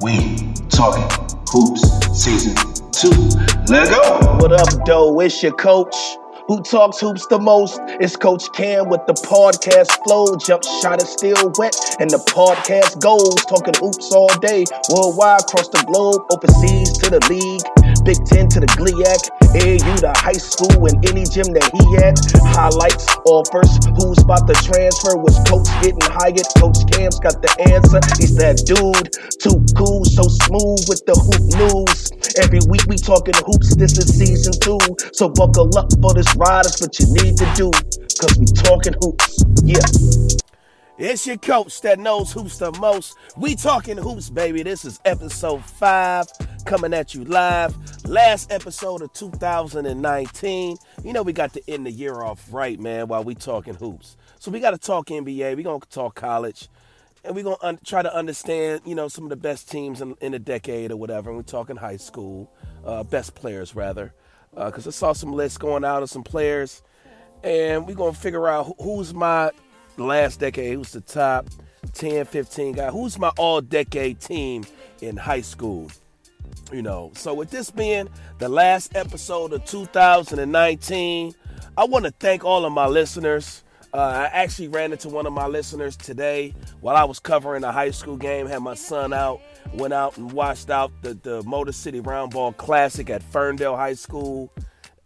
We talking hoops season two. Let go. What up, though? It's your coach. Who talks hoops the most? It's Coach Cam with the podcast flow. Jump shot is still wet, and the podcast goes. Talking hoops all day, worldwide, across the globe, overseas to the league, Big Ten to the GLIAC, AAU to high school, and any gym that he at. Highlights, offers, who's about to transfer? Was Coach getting hired? Coach Cam's got the answer. He's that dude, too cool, so smooth with the hoop news. Every week we talking hoops. This is season two, so buckle up for this ride. It's what you need to do, cause we talking hoops. Yeah. It's your coach that knows hoops the most. We talking hoops, baby. This is episode five coming at you live. Last episode of 2019. You know we got to end the year off right, man, while we talking hoops. So we got to talk NBA. We gonna talk college, and we gonna un- try to understand, you know, some of the best teams in, in a decade or whatever. And we're talking high school, uh, best players rather, because I saw some lists going out of some players, and we're gonna figure out who's my last decade, who's the top 10, 15 guy, who's my all decade team in high school. You know, so with this being the last episode of 2019, I want to thank all of my listeners. Uh, I actually ran into one of my listeners today while I was covering a high school game. Had my son out, went out and watched out the, the Motor City Round Ball Classic at Ferndale High School,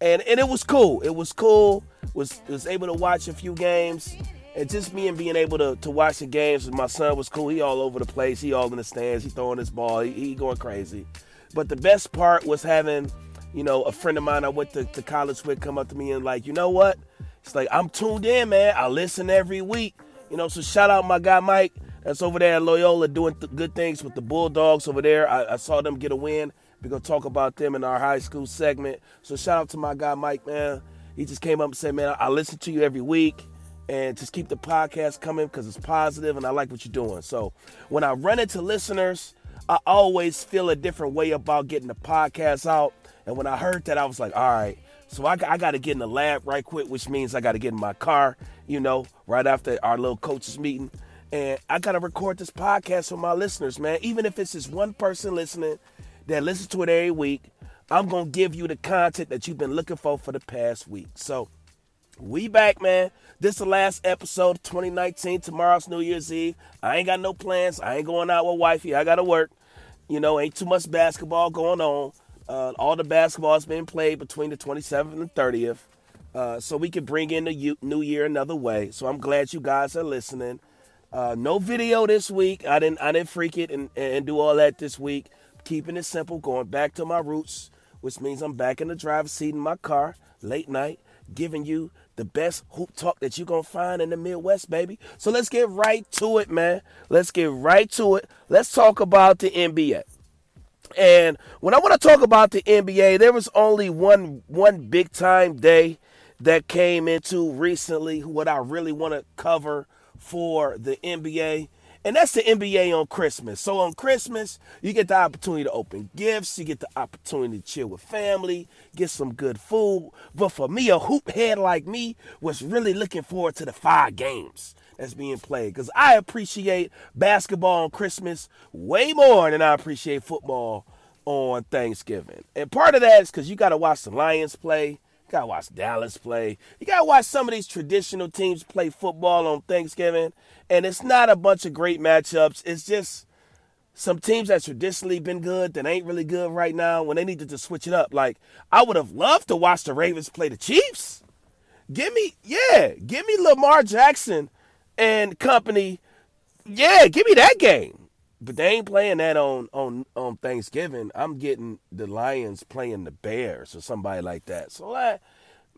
and and it was cool. It was cool. Was was able to watch a few games, and just me and being able to, to watch the games with my son was cool. He all over the place. He all in the stands. He throwing his ball. He, he going crazy. But the best part was having, you know, a friend of mine I went to, to college with come up to me and like, you know what? It's like I'm tuned in, man. I listen every week. You know, so shout out my guy Mike that's over there at Loyola doing th- good things with the Bulldogs over there. I, I saw them get a win. We're gonna talk about them in our high school segment. So shout out to my guy Mike, man. He just came up and said, man, I, I listen to you every week and just keep the podcast coming because it's positive and I like what you're doing. So when I run into listeners, I always feel a different way about getting the podcast out. And when I heard that, I was like, all right. So I, I got to get in the lab right quick, which means I got to get in my car, you know, right after our little coaches meeting. And I got to record this podcast for my listeners, man. Even if it's just one person listening that listens to it every week, I'm going to give you the content that you've been looking for for the past week. So we back, man. This is the last episode of 2019. Tomorrow's New Year's Eve. I ain't got no plans. I ain't going out with wifey. I got to work. You know, ain't too much basketball going on. Uh, all the basketball has been played between the 27th and 30th. Uh, so we can bring in the new year another way. So I'm glad you guys are listening. Uh, no video this week. I didn't I didn't freak it and, and do all that this week. Keeping it simple, going back to my roots, which means I'm back in the driver's seat in my car late night, giving you the best hoop talk that you're gonna find in the Midwest, baby. So let's get right to it, man. Let's get right to it. Let's talk about the NBA. And when I want to talk about the NBA, there was only one one big time day that came into recently what I really want to cover for the NBA. And that's the NBA on Christmas. So on Christmas, you get the opportunity to open gifts, you get the opportunity to chill with family, get some good food. But for me, a hoop head like me was really looking forward to the five games that's being played because I appreciate basketball on Christmas way more than I appreciate football on Thanksgiving. And part of that is because you got to watch the Lions play. You got to watch Dallas play. You got to watch some of these traditional teams play football on Thanksgiving. And it's not a bunch of great matchups. It's just some teams that traditionally been good that ain't really good right now when they needed to switch it up. Like, I would have loved to watch the Ravens play the Chiefs. Give me, yeah, give me Lamar Jackson and company. Yeah, give me that game. But they ain't playing that on on on Thanksgiving. I'm getting the Lions playing the Bears or somebody like that. So like,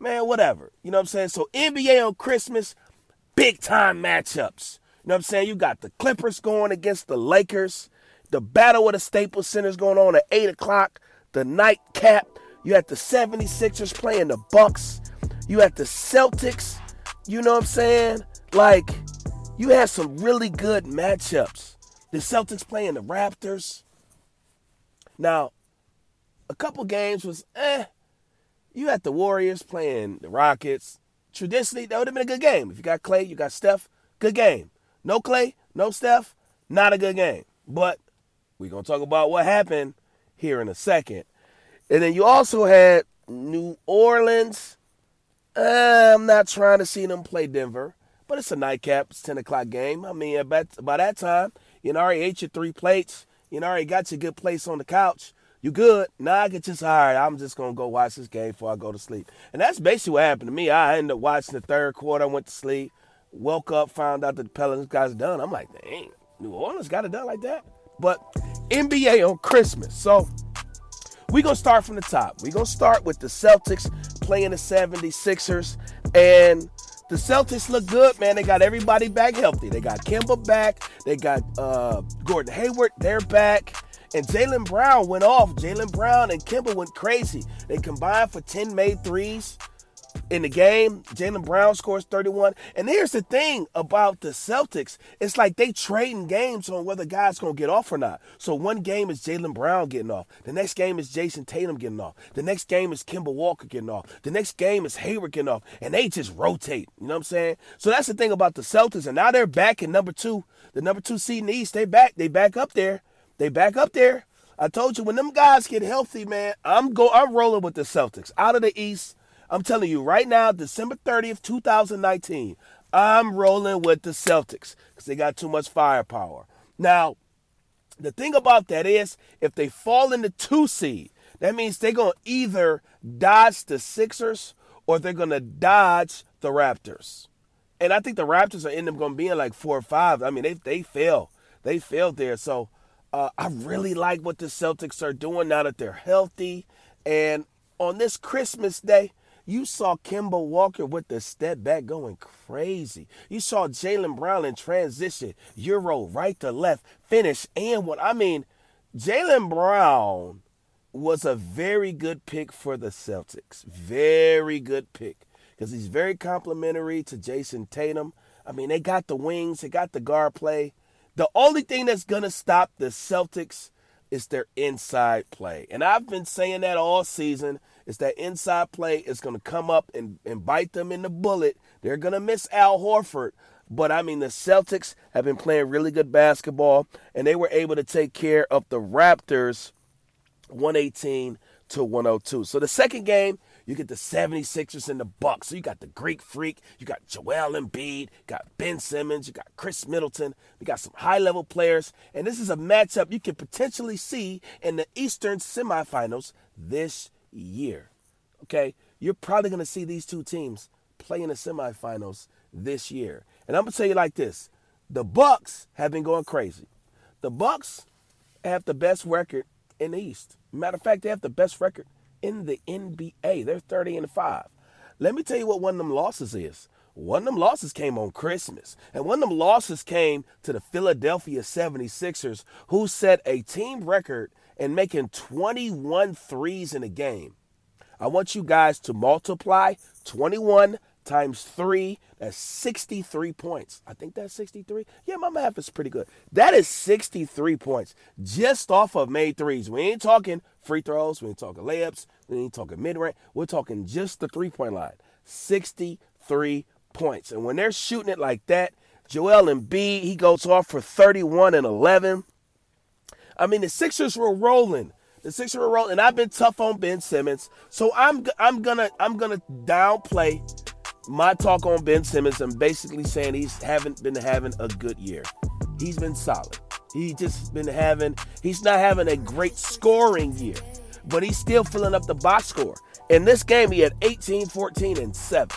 man, whatever. You know what I'm saying? So NBA on Christmas, big time matchups. You know what I'm saying? You got the Clippers going against the Lakers. The battle of the Staples Center's going on at 8 o'clock. The nightcap. You had the 76ers playing the Bucks. You had the Celtics. You know what I'm saying? Like, you had some really good matchups. The Celtics playing the Raptors. Now, a couple games was eh. You had the Warriors playing the Rockets. Traditionally, that would have been a good game. If you got Clay, you got Steph, good game. No Clay, no Steph, not a good game. But We're going to talk about what happened here in a second. And then you also had New Orleans. Uh, I'm not trying to see them play Denver, but it's a nightcap. It's 10 o'clock game. I mean, about, by that time, you know, already ate your three plates. You know, already got your good place on the couch. You good? Now I get just all right. I'm just gonna go watch this game before I go to sleep. And that's basically what happened to me. I ended up watching the third quarter. I went to sleep. Woke up, found out that the Pelicans guys done. I'm like, dang, New Orleans got it done like that. But NBA on Christmas. So we gonna start from the top. we gonna start with the Celtics playing the 76ers. And the Celtics look good, man. They got everybody back healthy. They got Kemba back. They got uh, Gordon Hayward. They're back. And Jaylen Brown went off. Jaylen Brown and Kemba went crazy. They combined for 10 made threes in the game. Jaylen Brown scores 31. And here's the thing about the Celtics it's like they trading games on whether guys going to get off or not. So one game is Jaylen Brown getting off. The next game is Jayson Tatum getting off. The next game is Kemba Walker getting off. The next game is Hayward getting off. And they just rotate. You know what I'm saying? So that's the thing about the Celtics. And now they're back in number two. The number two seed in the East. They back. They back up there. They back up there. I told you when them guys get healthy, man, I'm go I'm rolling with the Celtics. Out of the East, I'm telling you right now, December 30th, 2019, I'm rolling with the Celtics because they got too much firepower. Now, the thing about that is, if they fall in the two seed, that means they're going to either dodge the Sixers or they're going to dodge the Raptors. And I think the Raptors are end up going to be in like four or five. I mean, they they fail. They failed there. So uh, I really like what the Celtics are doing now that they're healthy. And on this Christmas day, you saw Kemba Walker with the step back going crazy. You saw Jaylen Brown in transition, Euro right to left, finish. And what I mean, Jaylen Brown was a very good pick for the Celtics. Very good pick. Because he's very complimentary to Jayson Tatum. I mean, they got the wings, they got the guard play. The only thing that's going to stop the Celtics is their inside play. And I've been saying that all season is that inside play is going to come up and, and bite them in the bullet. They're going to miss Al Horford. But I mean, the Celtics have been playing really good basketball, and they were able to take care of the Raptors 118 to 102. So the second game, you get the 76ers and the Bucks. So you got the Greek Freak, you got Joel Embiid, got Ben Simmons, you got Khris Middleton. We got some high-level players, and this is a matchup you can potentially see in the Eastern semifinals this year. Okay? You're probably going to see these two teams play in the semifinals this year. And I'm going to tell you like this. The Bucks have been going crazy. The Bucks have the best record in the East. Matter of fact, they have the best record in the NBA. They're 30 and 5. Let me tell you what one of them losses is. One of them losses came on Christmas. And one of them losses came to the Philadelphia 76ers, who set a team record in making 21 threes in a game. I want you guys to multiply 21 times 3, that's 63 points. I think that's 63. Yeah, my math is pretty good. That is 63 points just off of made threes. We ain't talking free throws, we ain't talking layups, we ain't talking mid range. We're talking just the three point line. 63 points. And when they're shooting it like that, Joel Embiid, he goes off for 31 and 11. I mean, the Sixers were rolling. The Sixers were rolling, and I've been tough on Ben Simmons. So I'm I'm gonna I'm gonna downplay my talk on Ben Simmons. I'm basically saying he's haven't been having a good year. He's been solid. He just been having he's not having a great scoring year, but he's still filling up the box score. In this game, he had 18, 14, and 7.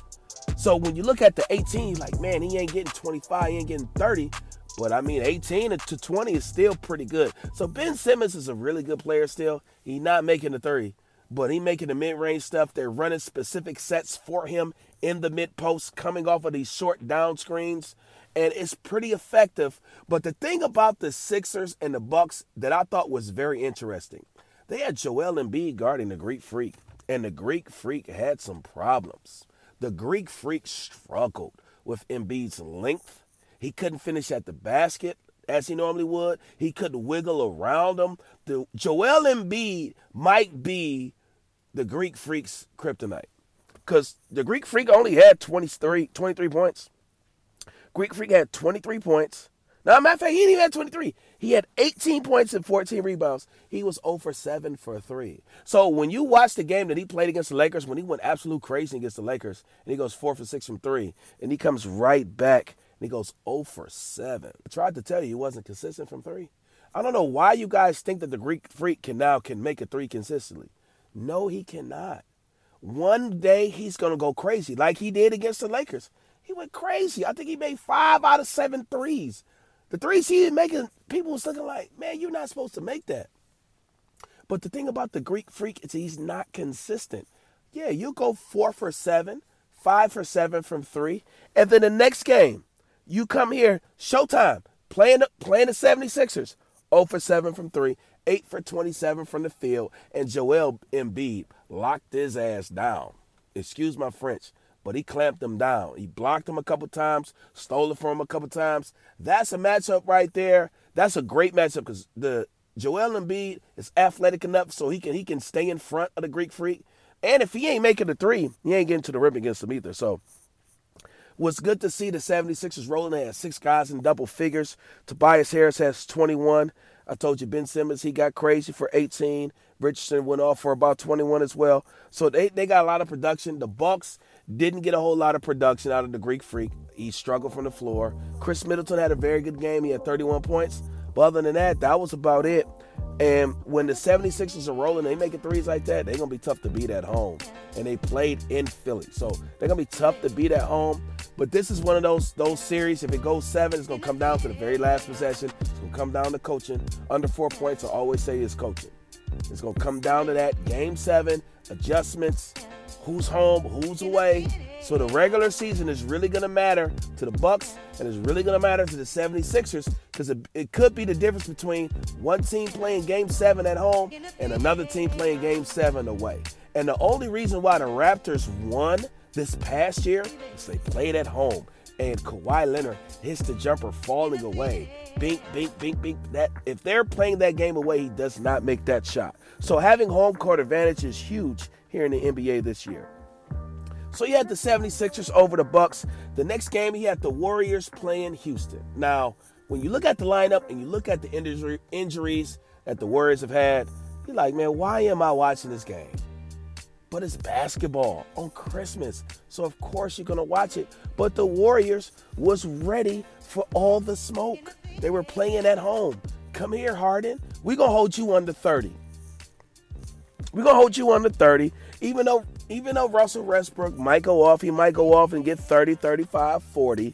So when you look at the 18, like, man, he ain't getting 25, he ain't getting 30. But I mean, 18 to 20 is still pretty good. So Ben Simmons is a really good player still. He's not making the 30, but he making the mid-range stuff. They're running specific sets for him in the mid post, coming off of these short down screens, and it's pretty effective. But the thing about the Sixers and the Bucks that I thought was very interesting, they had Joel Embiid guarding the Greek Freak, and the Greek Freak had some problems. The Greek Freak struggled with Embiid's length. He couldn't finish at the basket as he normally would. He couldn't wiggle around him. The Joel Embiid might be the Greek Freak's kryptonite because the Greek Freak only had 23, 23 points. Greek Freak had 23 points. Now, matter of fact, he didn't even have 23. He had 18 points and 14 rebounds. He was 0 for 7 for 3. So when you watch the game that he played against the Lakers, when he went absolute crazy against the Lakers, and he goes 4 for 6 from 3, and he comes right back and he goes 0 for 7. I tried to tell you he wasn't consistent from 3. I don't know why you guys think that the Greek freak can now can make a 3 consistently. No, he cannot. One day he's to go crazy like he did against the Lakers. He went crazy. I think he made 5 out of seven threes. The threes he was making, people was looking like, man, you're not supposed to make that. But the thing about the Greek freak is he's not consistent. Yeah, you go four for seven, five for seven from three, and then the next game, you come here, showtime, playing the, playing the 76ers, 0 for 7 from three, 8 for 27 from the field, and Joel Embiid locked his ass down. Excuse my French but he clamped him down. He blocked him a couple times, stole it from him a couple times. That's a matchup right there. That's a great matchup because the Joel Embiid is athletic enough so he can he can stay in front of the Greek freak. And if he ain't making the three, he ain't getting to the rim against him either. So was good to see the 76ers rolling. They had six guys in double figures. Tobias Harris has 21. I told you Ben Simmons, he got crazy for 18. Richardson went off for about 21 as well. So they, they got a lot of production. The Bucks didn't get a whole lot of production out of the Greek Freak. He struggled from the floor. Khris Middleton had a very good game. He had 31 points. But other than that, that was about it. And when the 76ers are rolling, they making threes like that, they're going to be tough to beat at home. And they played in Philly. So they're going to be tough to beat at home. But this is one of those those series. If it goes seven, it's to come down to the very last possession. It's to come down to coaching. Under four points, I always say is coaching. It's to come down to that. Game seven, adjustments, who's home, who's away. So the regular season is really to matter to the Bucks and it's really to matter to the 76ers because it, it, could be the difference between one team playing game 7 at home and another team playing game 7 away. And the only reason why the Raptors won this past year they played at home and Kawhi Leonard hits the jumper falling away. Bink, bink, bink, bink. That if they're playing that game away, he does not make that shot. So having home court advantage is huge here in the NBA this year. So he had the 76ers over the Bucks. The next game he had the Warriors playing Houston. Now, when you look at the lineup and you look at the injury, injuries that the Warriors have had, you're like, man, why am I watching this game? But it's basketball on Christmas. So of course you're going to watch it. But the Warriors was ready for all the smoke. They were playing at home. Come here, Harden. We're going to hold you under 30. We're gonna hold you under 30. Even though even though Russell Westbrook might go off, he might go off and get 30, 35, 40.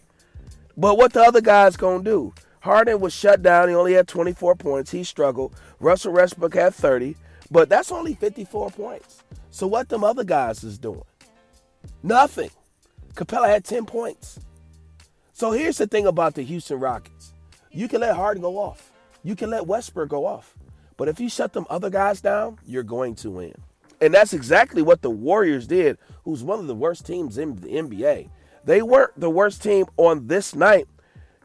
But what the other guys gonna do? Harden was shut down. He only had 24 points. He struggled. Russell Westbrook had 30, but that's only 54 points. So what them other guys is doing? Nothing. Capela had 10 points. So here's the thing about the Houston Rockets. You can let Harden go off. You can let Westbrook go off. But if you shut them other guys down, you're going to win. And that's exactly what the Warriors did, who's one of the worst teams in the NBA. They weren't the worst team on this night.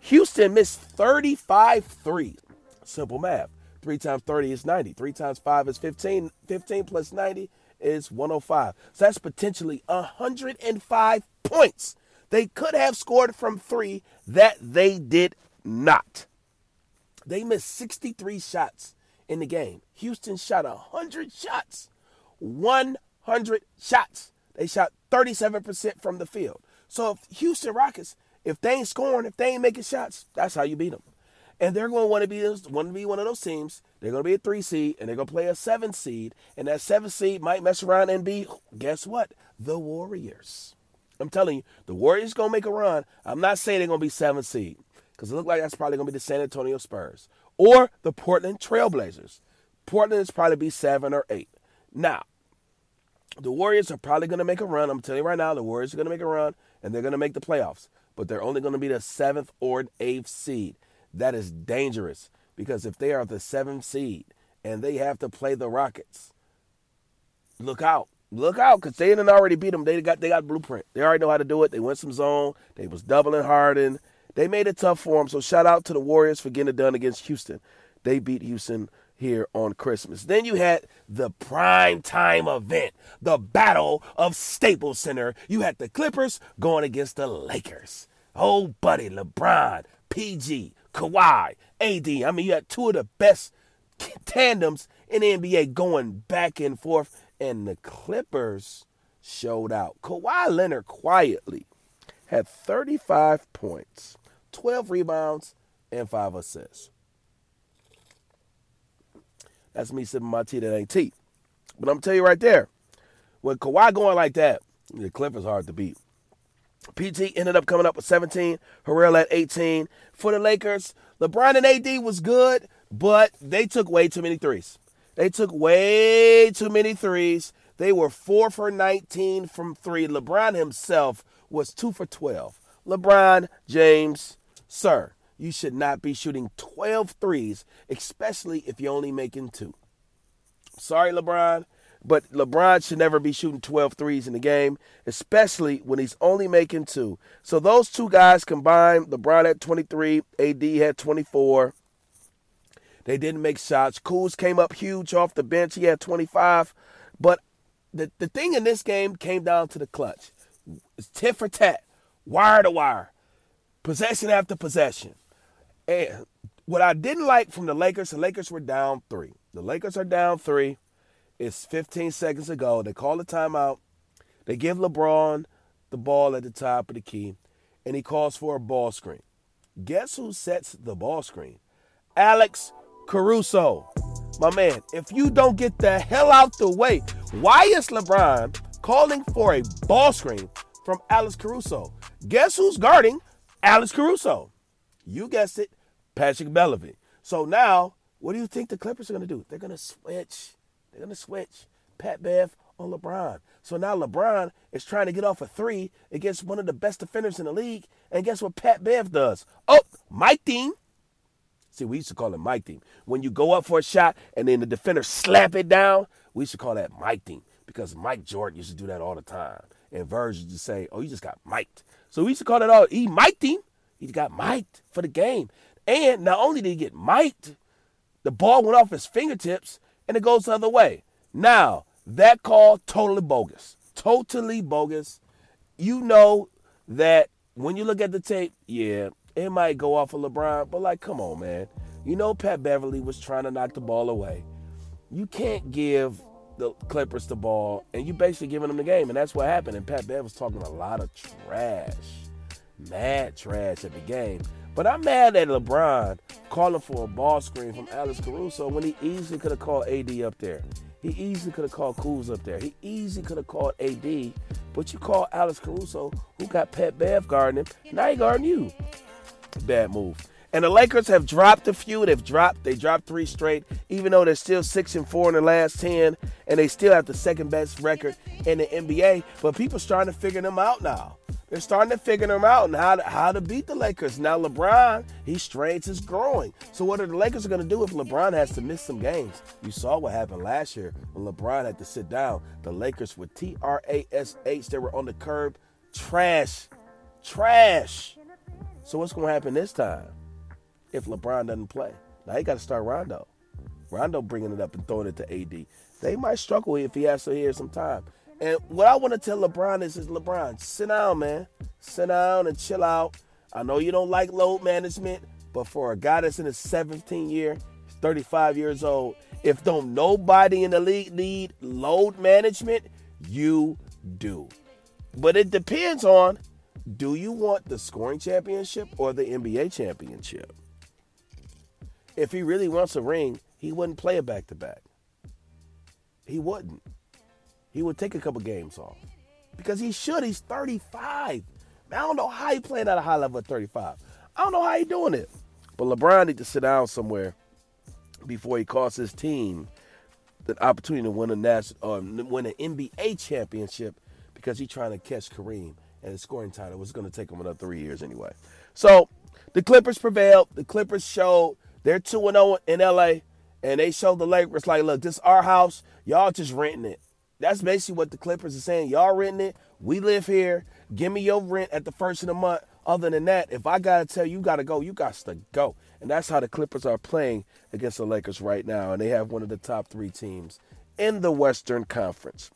Houston missed 35 threes. Simple math. 3 times 30 is 90. 3 times 5 is 15. 15 plus 90 is 105. So that's potentially 105 points. They could have scored from three that they did not. They missed 63 shots in the game. Houston shot 100 shots. 100 shots. They shot 37% from the field. So if Houston Rockets, if they ain't scoring, if they ain't making shots, that's how you beat them. And they're going to want to be want to be one of those teams. They're going to be a three seed, and they're going to play a seven seed, and that seven seed might mess around and be guess what? The Warriors. I'm telling you, the Warriors going to make a run. I'm not saying they're going to be seven seed because it looks like that's probably going to be the San Antonio Spurs or the Portland Trailblazers. Portland is probably be seven or eight. Now, the Warriors are probably going to make a run. I'm telling you right now, the Warriors are going to make a run and they're going to make the playoffs, but they're only going to be the seventh or eighth seed. That is dangerous because if they are the seventh seed and they have to play the Rockets, look out. Look out, because they didn't already beat them. They got they got blueprint. They already know how to do it. They went some zone. They was doubling Harden. They made it tough for them. So shout out to the Warriors for getting it done against Houston. They beat Houston here on Christmas. Then you had the prime time event, the Battle of Staples Center. You had the Clippers going against the Lakers. Oh, buddy, LeBron, PG, Kawhi, AD. I mean, you had two of the best tandems in the NBA going back and forth, and the Clippers showed out. Kawhi Leonard quietly had 35 points, 12 rebounds, and 5 assists. That's me sipping my tea that ain't tea. But I'm tell you right there, with Kawhi going like that, the Clippers hard to beat. PG ended up coming up with 17, Harrell at 18. For the Lakers, LeBron and AD was good, but they took way too many threes. They took way too many threes. They were 4 for 19 from 3. LeBron himself was 2 for 12. LeBron James, sir, you should not be shooting 12 threes, especially if you're only making two. Sorry, LeBron, but LeBron should never be shooting 12 threes in the game, especially when he's only making two. So those two guys combined, LeBron had 23, AD had 24. They didn't make shots. Kuz came up huge off the bench. He had 25. But the, the thing in this game came down to the clutch. It's tit for tat, wire to wire, possession after possession. And what I didn't like from the Lakers, the Lakers were down three. The Lakers are down three. It's 15 seconds ago. They call a timeout. They give LeBron the ball at the top of the key, and he calls for a ball screen. Guess who sets the ball screen? Alex Caruso. My man, if you don't get the hell out the way, why is LeBron calling for a ball screen from Alex Caruso? Guess who's guarding Alex Caruso? You guessed it, Patrick Beverley. So now, what do you think the Clippers are going to do? They're going to switch. They're going to switch Pat Bev on LeBron. So now LeBron is trying to get off a three against one of the best defenders in the league. And guess what Pat Bev does? Oh, Mike Dean. See, we used to call it Mike Dean. When you go up for a shot and then the defender slap it down, we used to call that Mike Dean because Mike Jordan used to do that all the time. And Verge used to say, oh, you just got mic'd. So we used to call it all, he mic'd him. He got mic'd for the game. And not only did he get mic'd, the ball went off his fingertips and it goes the other way. Now, that call totally bogus. Totally bogus. You know that when you look at the tape, yeah, it might go off of LeBron, but like, come on, man. You know Pat Beverley was trying to knock the ball away. You can't give the Clippers the ball, and you basically giving them the game, and that's what happened. And Pat Bev was talking a lot of trash, mad trash at the game. But I'm mad at LeBron calling for a ball screen from Alex Caruso when he easily could have called AD up there. He easily could have called Kuz up there. He easily could have called AD. But you call Alex Caruso, who got Pat Bev guarding him. Now he guarding you. Bad move. And the Lakers have dropped a few. They've dropped. They dropped three straight, even though they're still six and four in the last ten, and they still have the second best record in the NBA. But people starting to figure them out now. They're starting to figure them out and how to, how to beat the Lakers. Now LeBron, his strength is growing. So what are the Lakers going to do if LeBron has to miss some games? You saw what happened last year when LeBron had to sit down. The Lakers with T R A S H, they were on the curb. Trash, trash. So what's going to happen this time if LeBron doesn't play? Now he got to start Rondo. Rondo bringing it up and throwing it to AD. They might struggle if he has to hear some time. And what I want to tell LeBron is, is LeBron, sit down, man. Sit down and chill out. I know you don't like load management, but for a guy that's in his 17th year, 35 years old, if don't nobody in the league need load management, you do. But it depends on do you want the scoring championship or the NBA championship? If he really wants a ring, he wouldn't play a back to back. He wouldn't he would take a couple games off because he should. He's 35. I don't know how he playing at a high level at 35. I don't know how he doing it. But LeBron need to sit down somewhere before he costs his team the opportunity to win a national, uh, win an NBA championship because he's trying to catch Kareem and the scoring title was going to take him another three years anyway. So the Clippers prevailed. The Clippers showed they're 2 0 in LA, and they show the Lakers, like, look, this is our house. Y'all just renting it. That's basically what the Clippers are saying. Y'all renting it. We live here. Give me your rent at the first of the month. Other than that, if I gotta tell you, you gotta go, you got to go. And that's how the Clippers are playing against the Lakers right now. And they have one of the top three teams in the Western Conference.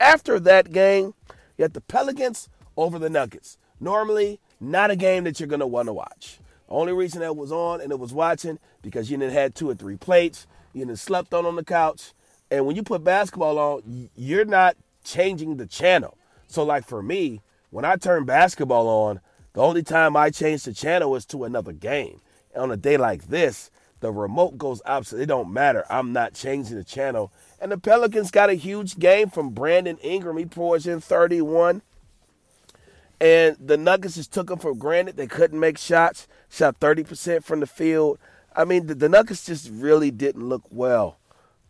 After that game, you had the Pelicans over the Nuggets. Normally, not a game that you're gonna want to watch. Only reason that was on and it was watching because you didn't had two or three plates, you didn't slept on on the couch, and when you put basketball on, you're not changing the channel. So like for me, when I turn basketball on, the only time I change the channel is to another game. And on a day like this, the remote goes opposite. It don't matter. I'm not changing the channel. And the Pelicans got a huge game from Brandon Ingram. He pours in 31. And the Nuggets just took them for granted. They couldn't make shots. Shot 30% from the field. I mean, the, the Nuggets just really didn't look well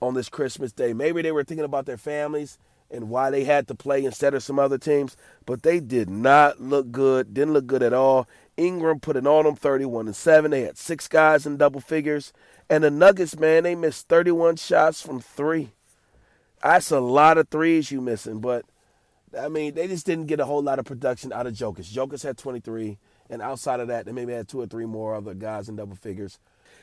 on this Christmas day. Maybe they were thinking about their families and why they had to play instead of some other teams, but they did not look good. Didn't look good at all. Ingram put it on them 31 and 7. They had six guys in double figures. And the Nuggets, man, they missed 31 shots from three. That's a lot of threes you missing, but I mean, they just didn't get a whole lot of production out of Jokic. Jokic had 23, and outside of that, they maybe had two or three more other guys in double figures.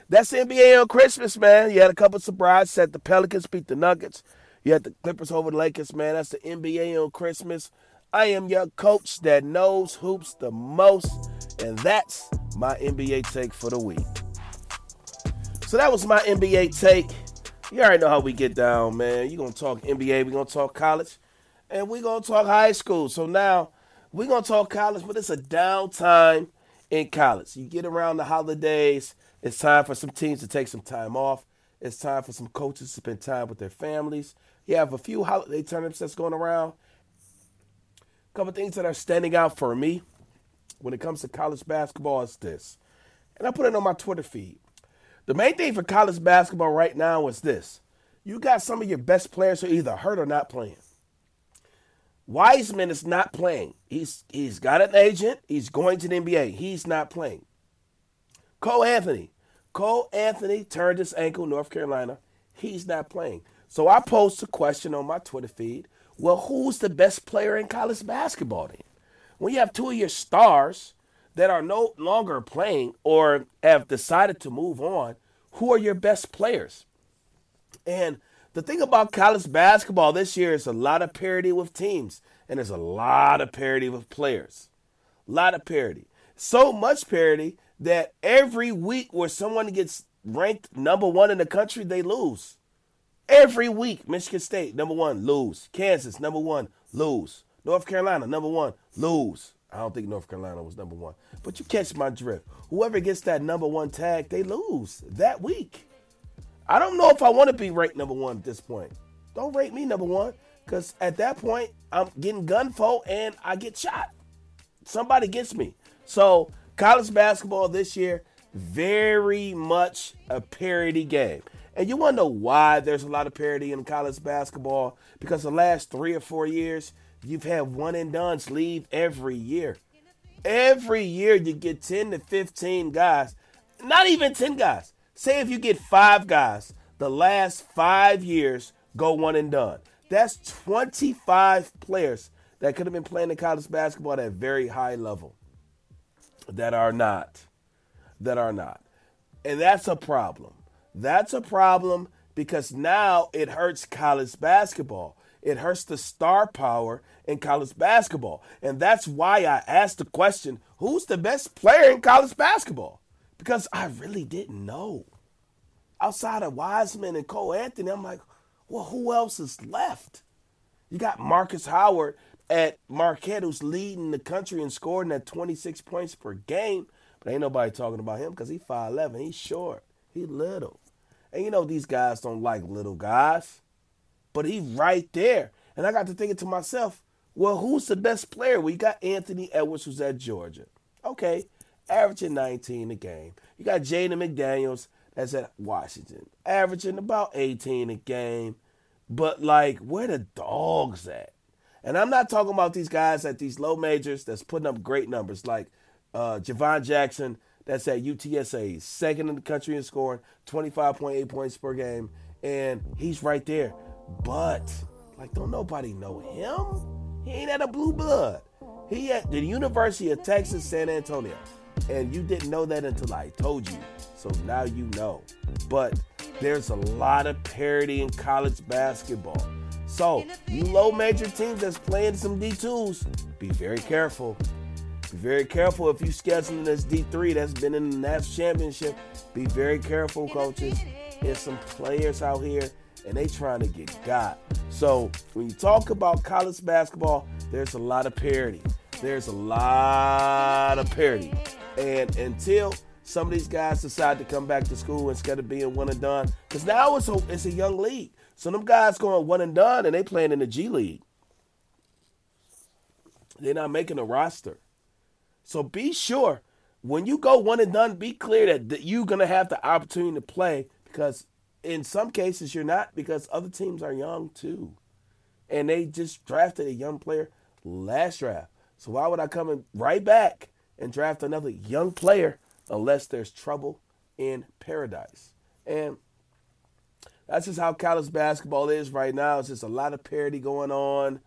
That's NBA on Christmas, man. You had a couple surprises. Set the Pelicans beat the Nuggets. You had the Clippers over the Lakers, man. That's the NBA on Christmas. I am your coach that knows hoops the most, and that's my NBA take for the week. So that was my NBA take. You already know how we get down, man. You're going to talk NBA, we're going to talk college, and we're going to talk high school. So now we're going to talk college, but it's a downtime in college. You get around the holidays, it's time for some teams to take some time off. It's time for some coaches to spend time with their families. You have a few holiday tournaments that's going around. A couple things that are standing out for me when it comes to college basketball is this. And I put it on my Twitter feed. The main thing for college basketball right now is this. You got some of your best players who are either hurt or not playing. Wiseman is not playing. He's he's got an agent. He's going to the NBA. He's not playing. Cole Anthony. Cole Anthony turned his ankle, North Carolina. He's not playing. So I posed a question on my Twitter feed. Well, who's the best player in college basketball then? When you have two of your stars that are no longer playing or have decided to move on, who are your best players? And the thing about college basketball this year is a lot of parity with teams, and there's a lot of parity with players. A lot of parity. So much parity that every week where someone gets ranked number one in the country, they lose. Every week, Michigan State, number one, lose. Kansas, number one, lose. North Carolina, number one, lose. I don't think North Carolina was number one. But you catch my drift. Whoever gets that number one tag, they lose that week. I don't know if I want to be ranked number one at this point. Don't rate me number one. Because at that point, I'm getting gunfo and I get shot. Somebody gets me. So college basketball this year, very much a parity game. And you want to know why there's a lot of parity in college basketball? Because the last three or four years, you've had one and done's leave every year. Every year you get 10 to 15 guys, not even 10 guys. Say if you get five guys, the last five years go one and done. That's 25 players that could have been playing in college basketball at a very high level that are not. That are not. And that's a problem. That's a problem because now it hurts college basketball. It hurts the star power in college basketball. And that's why I asked the question who's the best player in college basketball? Because I really didn't know. Outside of Wiseman and Cole Anthony, I'm like, well, who else is left? You got Marcus Howard at Marquette, who's leading the country and scoring at 26 points per game. But ain't nobody talking about him because he's 5'11. He's short. He little. And you know these guys don't like little guys. But he's right there. And I got to thinking to myself, well, who's the best player? We got Anthony Edwards, who's at Georgia. Okay, averaging 19 a game. You got Jaden McDaniels, that's at Washington, averaging about 18 a game. But like, where the dogs at? And I'm not talking about these guys at these low majors that's putting up great numbers, like uh, Jhivvan Jackson that's at UTSA, second in the country in scoring, 25.8 points per game, and he's right there. But like, don't nobody know him? He ain't at a blue blood. He at the University of Texas, San Antonio, and you didn't know that until I told you. So now you know. But there's a lot of parity in college basketball. So you low major teams that's playing some D2s, be very careful Be very careful if you scheduling this D3 that's been in the national championship. Be very careful, coaches. There's some players out here and they trying to get got. So when you talk about college basketball, there's a lot of parity. There's a lot of parity. And until some of these guys decide to come back to school instead of being one and done, because now it's a, it's a young league. So them guys going one and done and they playing in the G League. They're not making a roster. So be sure when you go one and done, be clear that, that you're going to have the opportunity to play because in some cases you're not because other teams are young too. And they just drafted a young player last draft. So why would I come in right back and draft another young player unless there's trouble in paradise? And that's just how college basketball is right now. It's just a lot of parity going on.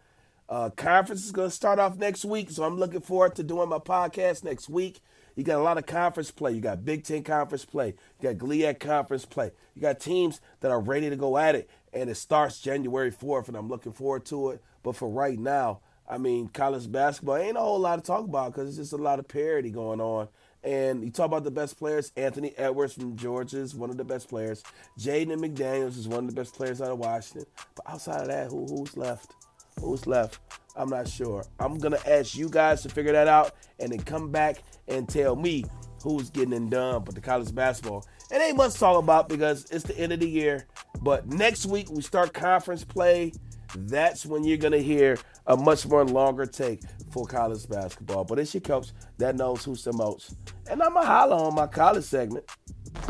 Uh, conference is going to start off next week, so I'm looking forward to doing my podcast next week. You got a lot of conference play. You got Big Ten conference play. You got GLIAC conference play. You got teams that are ready to go at it, and it starts January 4th, and I'm looking forward to it. But for right now, I mean, college basketball ain't a whole lot to talk about because it's just a lot of parity going on. And you talk about the best players. Anthony Edwards from Georgia is one of the best players. Jaden McDaniels is one of the best players out of Washington. But outside of that, who, who's left? Who's left? I'm not sure. I'm going to ask you guys to figure that out and then come back and tell me who's getting it done for the college basketball. It ain't much to talk about because it's the end of the year. But next week we start conference play. That's when you're going to hear a much more longer take for college basketball. But it's your coach that knows who's the most. And I'm going to holler on my college segment.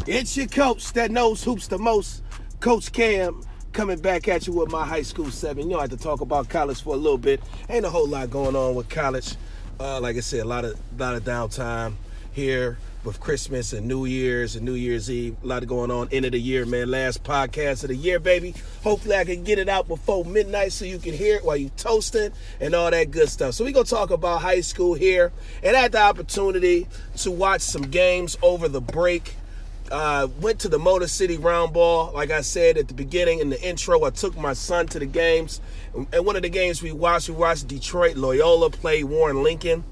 It's your coach that knows who's the most, Coach Cam coming back at you with my high school seven. You know, I had to talk about college for a little bit. Ain't a whole lot going on with college. Uh, like I said, a lot of lot of downtime here with Christmas and New Year's and New Year's Eve. A lot of going on. End of the year, man. Last podcast of the year, baby. Hopefully, I can get it out before midnight so you can hear it while you're toasting and all that good stuff. So we gonna talk about high school here, and I had the opportunity to watch some games over the break. Uh, went to the Motor City Round Ball. Like I said at the beginning in the intro, I took my son to the games. And one of the games we watched, we watched Detroit Loyola play Warren Lincoln.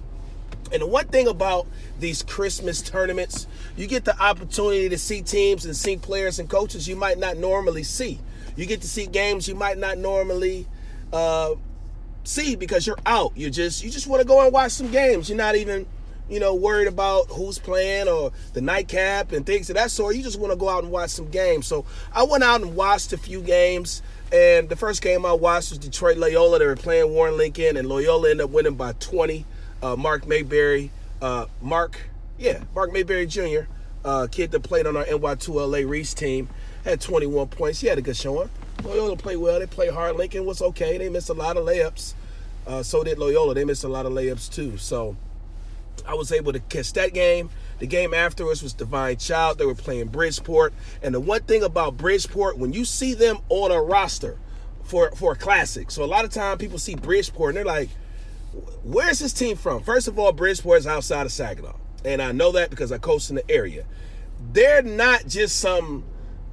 And the one thing about these Christmas tournaments, you get the opportunity to see teams and see players and coaches you might not normally see. You get to see games you might not normally uh, see because you're out. You just you just want to go and watch some games. You're not even you know, worried about who's playing or the nightcap and things of that sort. You just want to go out and watch some games. So I went out and watched a few games. And the first game I watched was Detroit Loyola. They were playing Warren Lincoln, and Loyola ended up winning by 20. Uh, Mark Mayberry, uh, Mark, yeah, Mark Mayberry Jr., uh, kid that played on our NY2LA Reese team, had 21 points. He had a good showing. Loyola played well. They played hard. Lincoln was okay. They missed a lot of layups. Uh, so did Loyola. They missed a lot of layups too. So I was able to catch that game. The game afterwards was Divine Child. They were playing Bridgeport. And the one thing about Bridgeport, when you see them on a roster for, for a classic, so a lot of time people see Bridgeport and they're like, where's this team from? First of all, Bridgeport is outside of Saginaw. And I know that because I coach in the area. They're not just some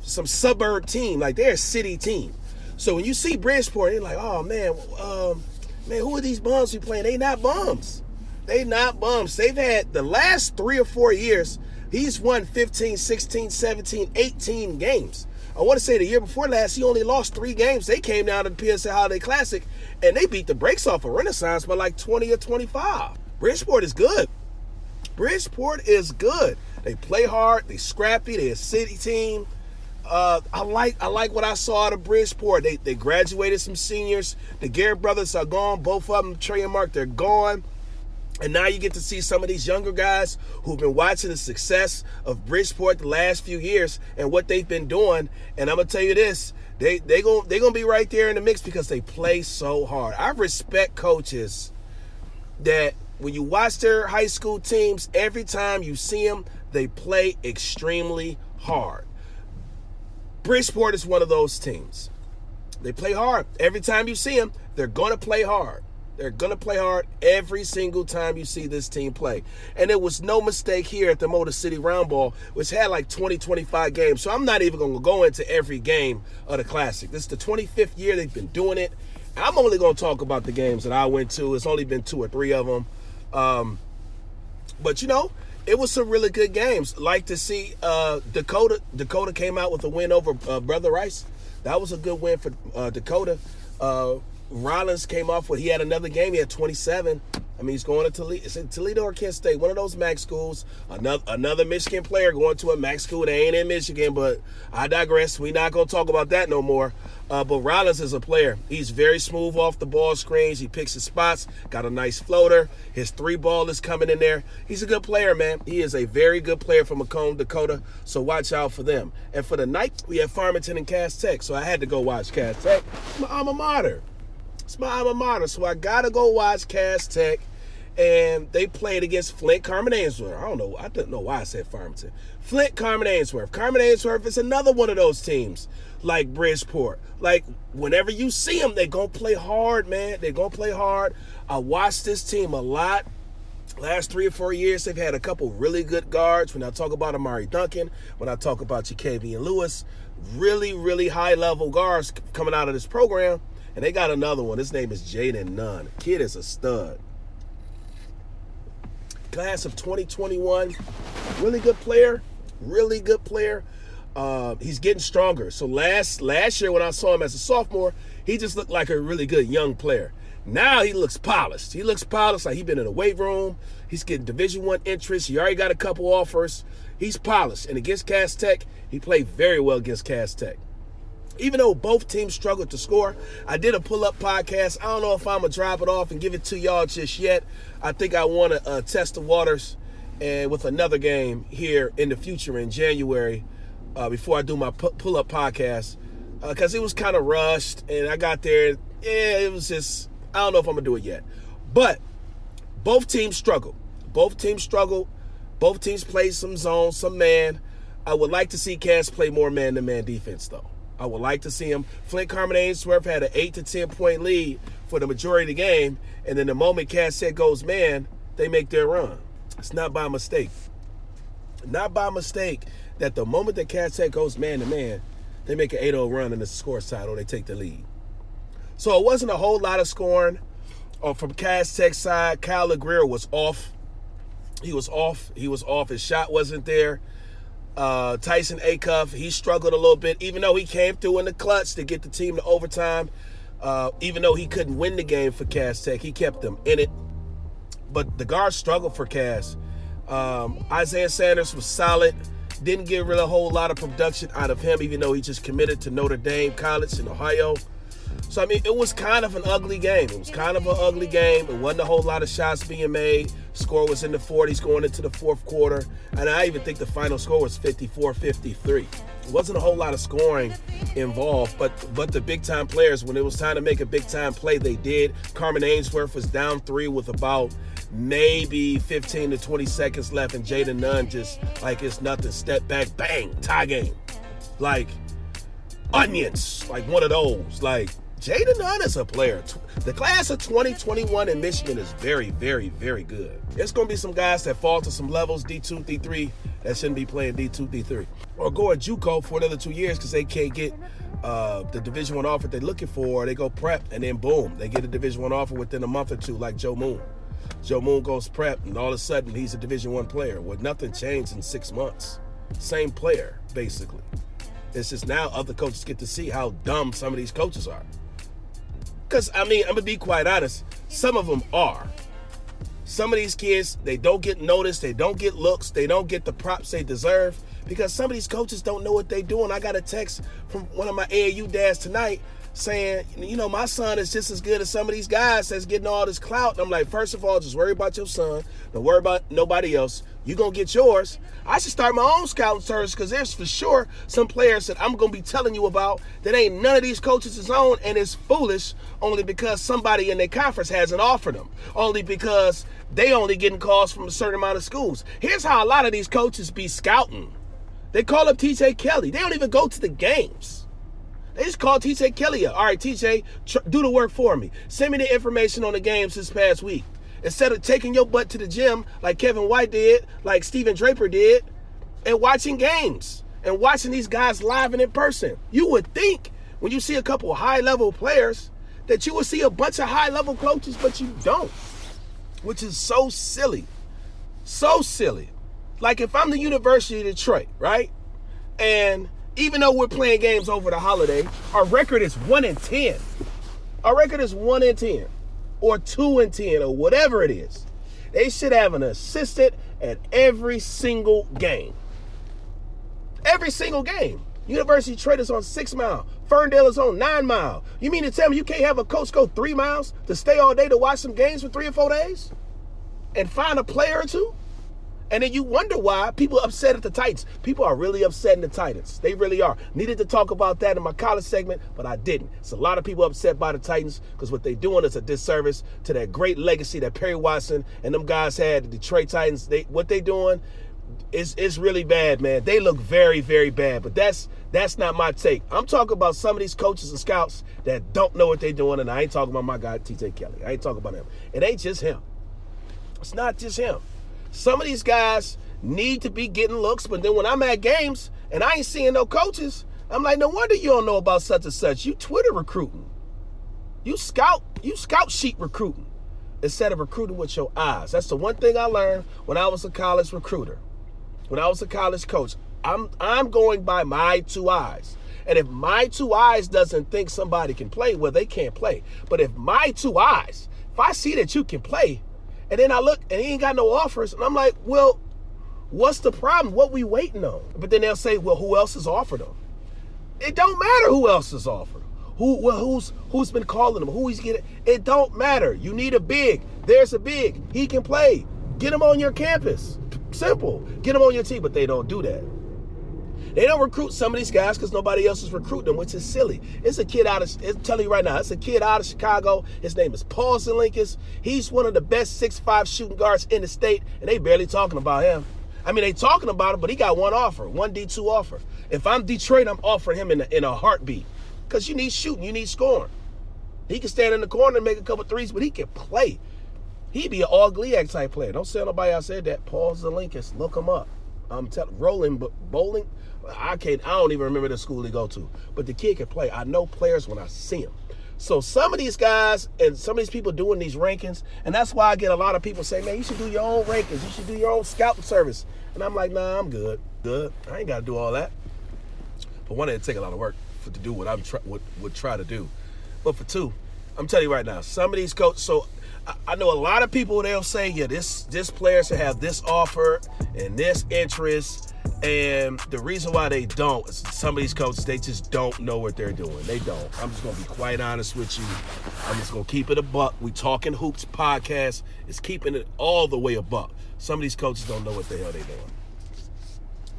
some suburb team, like they're a city team. So when you see Bridgeport, you're like, oh man, um, man, who are these bums we playing? They not bums. They not bums. They've had the last three or four years, he's won 15, 16, 17, 18 games. I want to say the year before last, he only lost three games. They came down to the PSA Holiday Classic and they beat the brakes off of Renaissance by like 20 or 25. Bridgeport is good. Bridgeport is good. They play hard, they scrappy, They're a city team. Uh, I like I like what I saw out of Bridgeport. They they graduated some seniors. The Garrett brothers are gone. Both of them, Trey and Mark, they're gone. And now you get to see some of these younger guys who've been watching the success of Bridgeport the last few years and what they've been doing. And I'm gonna tell you this: they they going they gonna be right there in the mix because they play so hard. I respect coaches that when you watch their high school teams, every time you see them, they play extremely hard. Bridgeport is one of those teams. They play hard. Every time you see them, they're going to play hard. They're going to play hard every single time you see this team play. And it was no mistake here at the Motor City Round Ball, which had like 20, 25 games. So I'm not even going to go into every game of the Classic. This is the 25th year they've been doing it. I'm only going to talk about the games that I went to. It's only been two or three of them. Um, But you know, it was some really good games. Like to see uh, Dakota. Dakota came out with a win over uh, Brother Rice. That was a good win for uh, Dakota. Rollins came off with he had another game. He had 27. I mean, he's going to Toledo. Toledo or Kent State, one of those MAC schools. Another another Michigan player going to a MAC school that ain't in Michigan, but I digress. We're not going to talk about that no more. Uh, but Rollins is a player. He's very smooth off the ball screens. He picks his spots. Got a nice floater. His three ball is coming in there. He's a good player, man. He is a very good player from Macomb, Dakota. So watch out for them. And for the night, we have Farmington and Cass Tech. So I had to go watch Cass Tech. My alma mater. It's my alma mater. So I gotta go watch Cass Tech and they played against Flint Carman Ainsworth. I don't know. I don't know why I said Farmington. Flint Carman Ainsworth. Carman Ainsworth is another one of those teams like Bridgeport. Like whenever you see them, they gonna play hard, man. They gonna play hard. I watched this team a lot. Last three or four years, they've had a couple really good guards. When I talk about Amari Duncan, when I talk about Ja'Cavion Lewis, really, really high level guards coming out of this program. And they got another one. His name is Jaden Nunn. Kid is a stud class of 2021. Really good player. Really good player. Uh, he's getting stronger. So last last year when I saw him as a sophomore, he just looked like a really good young player. Now he looks polished. He looks polished like he's been in the weight room. He's getting Division One interest. He already got a couple offers. He's polished. And against Cass Tech, he played very well against Cass Tech even though both teams struggled to score, I did a pull up podcast. I don't know if I'm gonna drop it off and give it to y'all just yet. I think I want to uh, test the waters and with another game here in the future in January uh, before I do my pull up podcast because uh, it was kind of rushed and I got there. Yeah, it was just I don't know if I'm gonna do it yet, but both teams struggled. Both teams struggled. Both teams played some zone, some man. I would like to see Cass play more man to man defense though. I would like to see him. Flint Carman Ainsworth had an eight to ten point lead for the majority of the game, and then the moment Cass Tech goes man, they make their run. It's not by mistake. Not by mistake that the moment that Cass Tech goes man to man, they make an 8-0 run and the score title. They take the lead. So it wasn't a whole lot of scoring. Uh, from Cass Tech side, Kyle LeGrier was off. He was off. He was off. His shot wasn't there. Uh, Tyson Acuff, he struggled a little bit, even though he came through in the clutch to get the team to overtime. Uh, even though he couldn't win the game for Cass Tech, he kept them in it. But the guards struggled for Cass. Um, Isaiah Sanders was solid. Didn't get really a whole lot of production out of him, even though he just committed to Notre Dame College in Ohio. So, I mean, it was kind of an ugly game. It was kind of an ugly game. It wasn't a whole lot of shots being made. Score was in the 40s going into the fourth quarter. And I even think the final score was 54 53. It wasn't a whole lot of scoring involved, but but the big time players, when it was time to make a big time play, they did. Carman Ainsworth was down three with about maybe 15 to 20 seconds left, and Jaden Nunn just like it's nothing. Step back, bang, tie game. Like onions, like one of those. Like Jaden Nunn is a player. The class of 2021 in Michigan is very, very, very good. There's going to be some guys that fall to some levels, D2, D3, that shouldn't be playing D2, D3. Or go at JUCO for another two years because they can't get uh, the Division One offer they're looking for. They go prep, and then boom, they get a Division One offer within a month or two, like Joe Moon. Joe Moon goes prep, and all of a sudden he's a Division One player. Well, nothing changed in six months. Same player, basically. It's just now other coaches get to see how dumb some of these coaches are. Because, I mean, I'm going to be quite honest. Some of them are. Some of these kids, they don't get noticed. They don't get looks. They don't get the props they deserve because some of these coaches don't know what they're doing. I got a text from one of my AAU dads tonight saying, you know, my son is just as good as some of these guys that's getting all this clout. And I'm like, first of all, just worry about your son. Don't worry about nobody else. You to get yours. I should start my own scouting service because there's for sure some players that I'm to be telling you about that ain't none of these coaches' own and it's foolish only because somebody in their conference hasn't offered them. Only because they only getting calls from a certain amount of schools. Here's how a lot of these coaches be scouting. They call up TJ Kelly. They don't even go to the games. They just call TJ Kelly up. All right, TJ, tr- do the work for me. Send me the information on the games this past week. Instead of taking your butt to the gym like Kevin White did, like Stephen Draper did, and watching games and watching these guys live and in person. You would think when you see a couple high level players that you would see a bunch of high level coaches, but you don't, which is so silly. So silly. Like if I'm the University of Detroit, right? And even though we're playing games over the holiday, our record is 1 in 10. Our record is 1 in 10 or 2 in 10 or whatever it is. They should have an assistant at every single game. Every single game. University is on six mile. Ferndale is on nine mile. You mean to tell me you can't have a coach go three miles to stay all day to watch some games for three or four days? And find a player or two? And then you wonder why people upset at the Titans. People are really upset in the Titans. They really are. Needed to talk about that in my college segment, but I didn't. It's a lot of people upset by the Titans because what they're doing is a disservice to that great legacy that Perry Watson and them guys had. The Detroit Titans. They what they doing is is really bad, man. They look very, very bad. But that's that's not my take. I'm talking about some of these coaches and scouts that don't know what they're doing, and I ain't talking about my guy TJ Kelly. I ain't talking about him. It ain't just him. It's not just him. Some of these guys need to be getting looks, but then when I'm at games and I ain't seeing no coaches, I'm like, no wonder you don't know about such and such. You Twitter recruiting. You scout, you scout sheet recruiting instead of recruiting with your eyes. That's the one thing I learned when I was a college recruiter. When I was a college coach, I'm I'm going by my two eyes. And if my two eyes doesn't think somebody can play, well, they can't play. But if my two eyes, if I see that you can play, and then I look and he ain't got no offers, and I'm like, well, what's the problem? What we waiting on? But then they'll say, well, who else has offered them? It don't matter who else has offered. Who well, who's who's been calling him? Who he's getting? It don't matter. You need a big. There's a big. He can play. Get him on your campus. Simple. Get him on your team, but they don't do that. They don't recruit some of these guys because nobody else is recruiting them, which is silly. It's a kid out of, I'm telling you right now, it's a kid out of Chicago. His name is Paul Zelinkas. He's one of the best six-five shooting guards in the state, and they barely talking about him. I mean, they talking about him, but he got one offer, one D2 offer. If I'm Detroit, I'm offering him in a, in a heartbeat because you need shooting, you need scoring. He can stand in the corner and make a couple threes, but he can play. He'd be an all GLIAC type player. Don't say nobody else said that. Paul Zelinkas, look him up. I'm telling rolling bowling. I can't. I don't even remember the school he go to, but the kid can play. I know players when I see them. So some of these guys and some of these people doing these rankings, and that's why I get a lot of people say, "Man, you should do your own rankings. You should do your own scouting service." And I'm like, "Nah, I'm good. Good. I ain't got to do all that." For one, it take a lot of work for to do what I'm try, would would try to do. But for two, I'm telling you right now, some of these coaches. So I know a lot of people they'll say, yeah, this this player should have this offer and this interest. And the reason why they don't some of these coaches, they just don't know what they're doing. They don't. I'm just gonna be quite honest with you. I'm just gonna keep it a buck. We talking hoops podcast is keeping it all the way a buck. Some of these coaches don't know what the hell they're doing.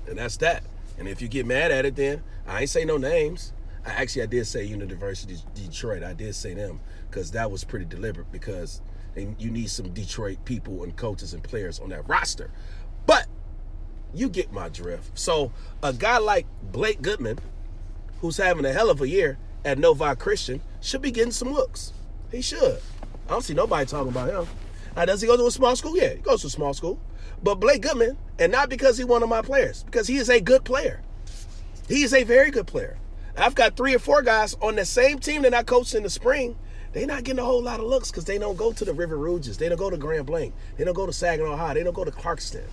And that's that. And if you get mad at it, then I ain't say no names. I actually I did say University of Detroit. I did say them because that was pretty deliberate because you need some Detroit people and coaches and players on that roster. But you get my drift. So a guy like Blake Goodman, who's having a hell of a year at Novi Christian, should be getting some looks. He should. I don't see nobody talking about him. Now, does he go to a small school? Yeah, he goes to a small school. But Blake Goodman, and not because he's one of my players, because he is a good player. He is a very good player. I've got three or four guys on the same team that I coached in the spring They're not getting a whole lot of looks because they don't go to the River Rouges. They don't go to Grand Blanc. They don't go to Saginaw High. They don't go to Clarkston.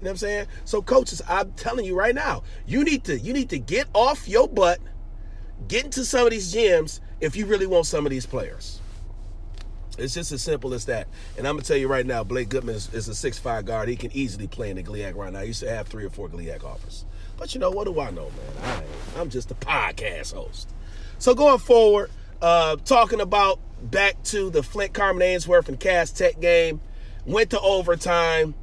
You know what I'm saying? So coaches, I'm telling you right now, you need to you need to get off your butt, get into some of these gyms if you really want some of these players. It's just as simple as that. And I'm gonna tell you right now, Blake Goodman is, is a six-five guard. He can easily play in the GLIAC right now. He used to have three or four GLIAC offers. But you know, what do I know, man? I I'm just a podcast host. So going forward, uh, talking about back to the Flint Carman Ainsworth and Cass Tech game. Went to overtime.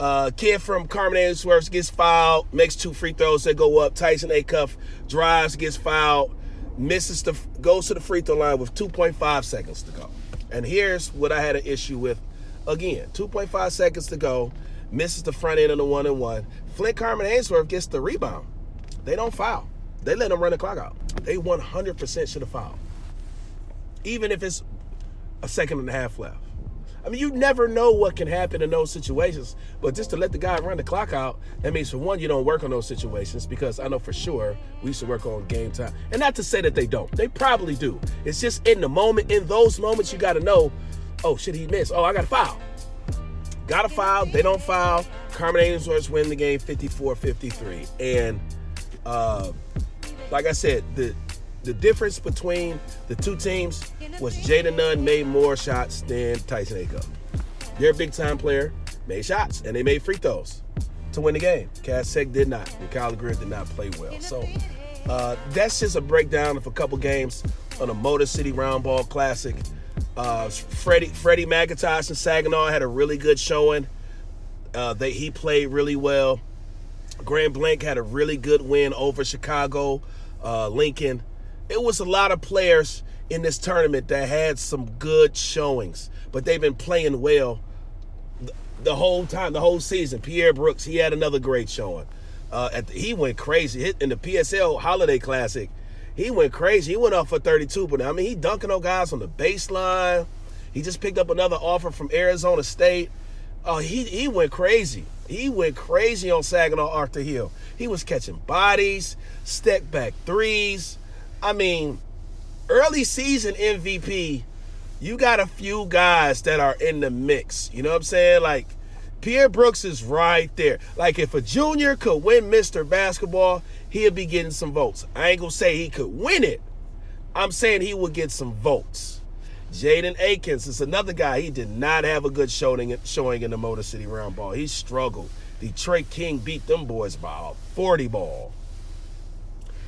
Uh, kid from Carman Ainsworth gets fouled, makes two free throws that go up. Tyson Acuff drives, gets fouled, misses the goes to the free throw line with 2.5 seconds to go. And here's what I had an issue with again: 2.5 seconds to go, misses the front end of the one and one. Flint Carman Ainsworth gets the rebound. They don't foul. They let them run the clock out. They 100% should have fouled even if it's a second and a half left. I mean, you never know what can happen in those situations, but just to let the guy run the clock out, that means for one, you don't work on those situations because I know for sure we used to work on game time. And not to say that they don't, they probably do. It's just in the moment, in those moments, you got to know, oh shit, he missed. Oh, I got to foul. got a foul, they don't foul. Carman Ainsworth win the game 54-53. And uh, like I said, the the difference between the two teams was Jaden Nunn made more shots than Tyson Acuff. They're a big time player, made shots, and they made free throws to win the game. Cass did not, and Kyle Greer did not play well. So uh, that's just a breakdown of a couple games on a Motor City Round Ball Classic. Uh, Freddie Freddie McIntosh and Saginaw had a really good showing. Uh, they he played really well. Grand Blanc had a really good win over Chicago, uh, Lincoln. It was a lot of players in this tournament that had some good showings, but they've been playing well the whole time, the whole season. Pierre Brooks, he had another great showing. Uh, the, he went crazy Hit in the PSL Holiday Classic. He went crazy. He went up for 32, but I mean, he dunking on guys on the baseline. He just picked up another offer from Arizona State. Oh, he he went crazy. He went crazy on Saginaw Arthur Hill. He was catching bodies, step back threes. I mean, early season MVP, you got a few guys that are in the mix. You know what I'm saying? Like Pierre Brooks is right there. Like if a junior could win Mr. Basketball, he'll be getting some votes. I ain't gonna say he could win it. I'm saying he would get some votes. Jaden Akins is another guy. He did not have a good showing showing in the Motor City Round Ball. He struggled. Detroit King beat them boys by a 40 ball.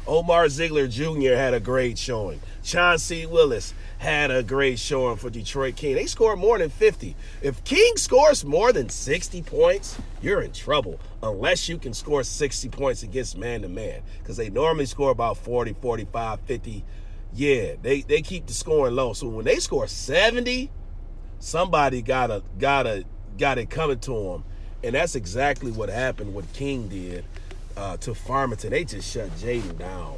Omar Ziegler Jr. had a great showing. Chauncey Willis had a great showing for Detroit King. They scored more than 50. If King scores more than 60 points, you're in trouble unless you can score 60 points against man to man because they normally score about 40, 45, 50. Yeah, they, they keep the scoring low. So when they score 70, somebody gotta gotta got it coming to them. And that's exactly what happened, what King did uh, to Farmington. They just shut Jaden down.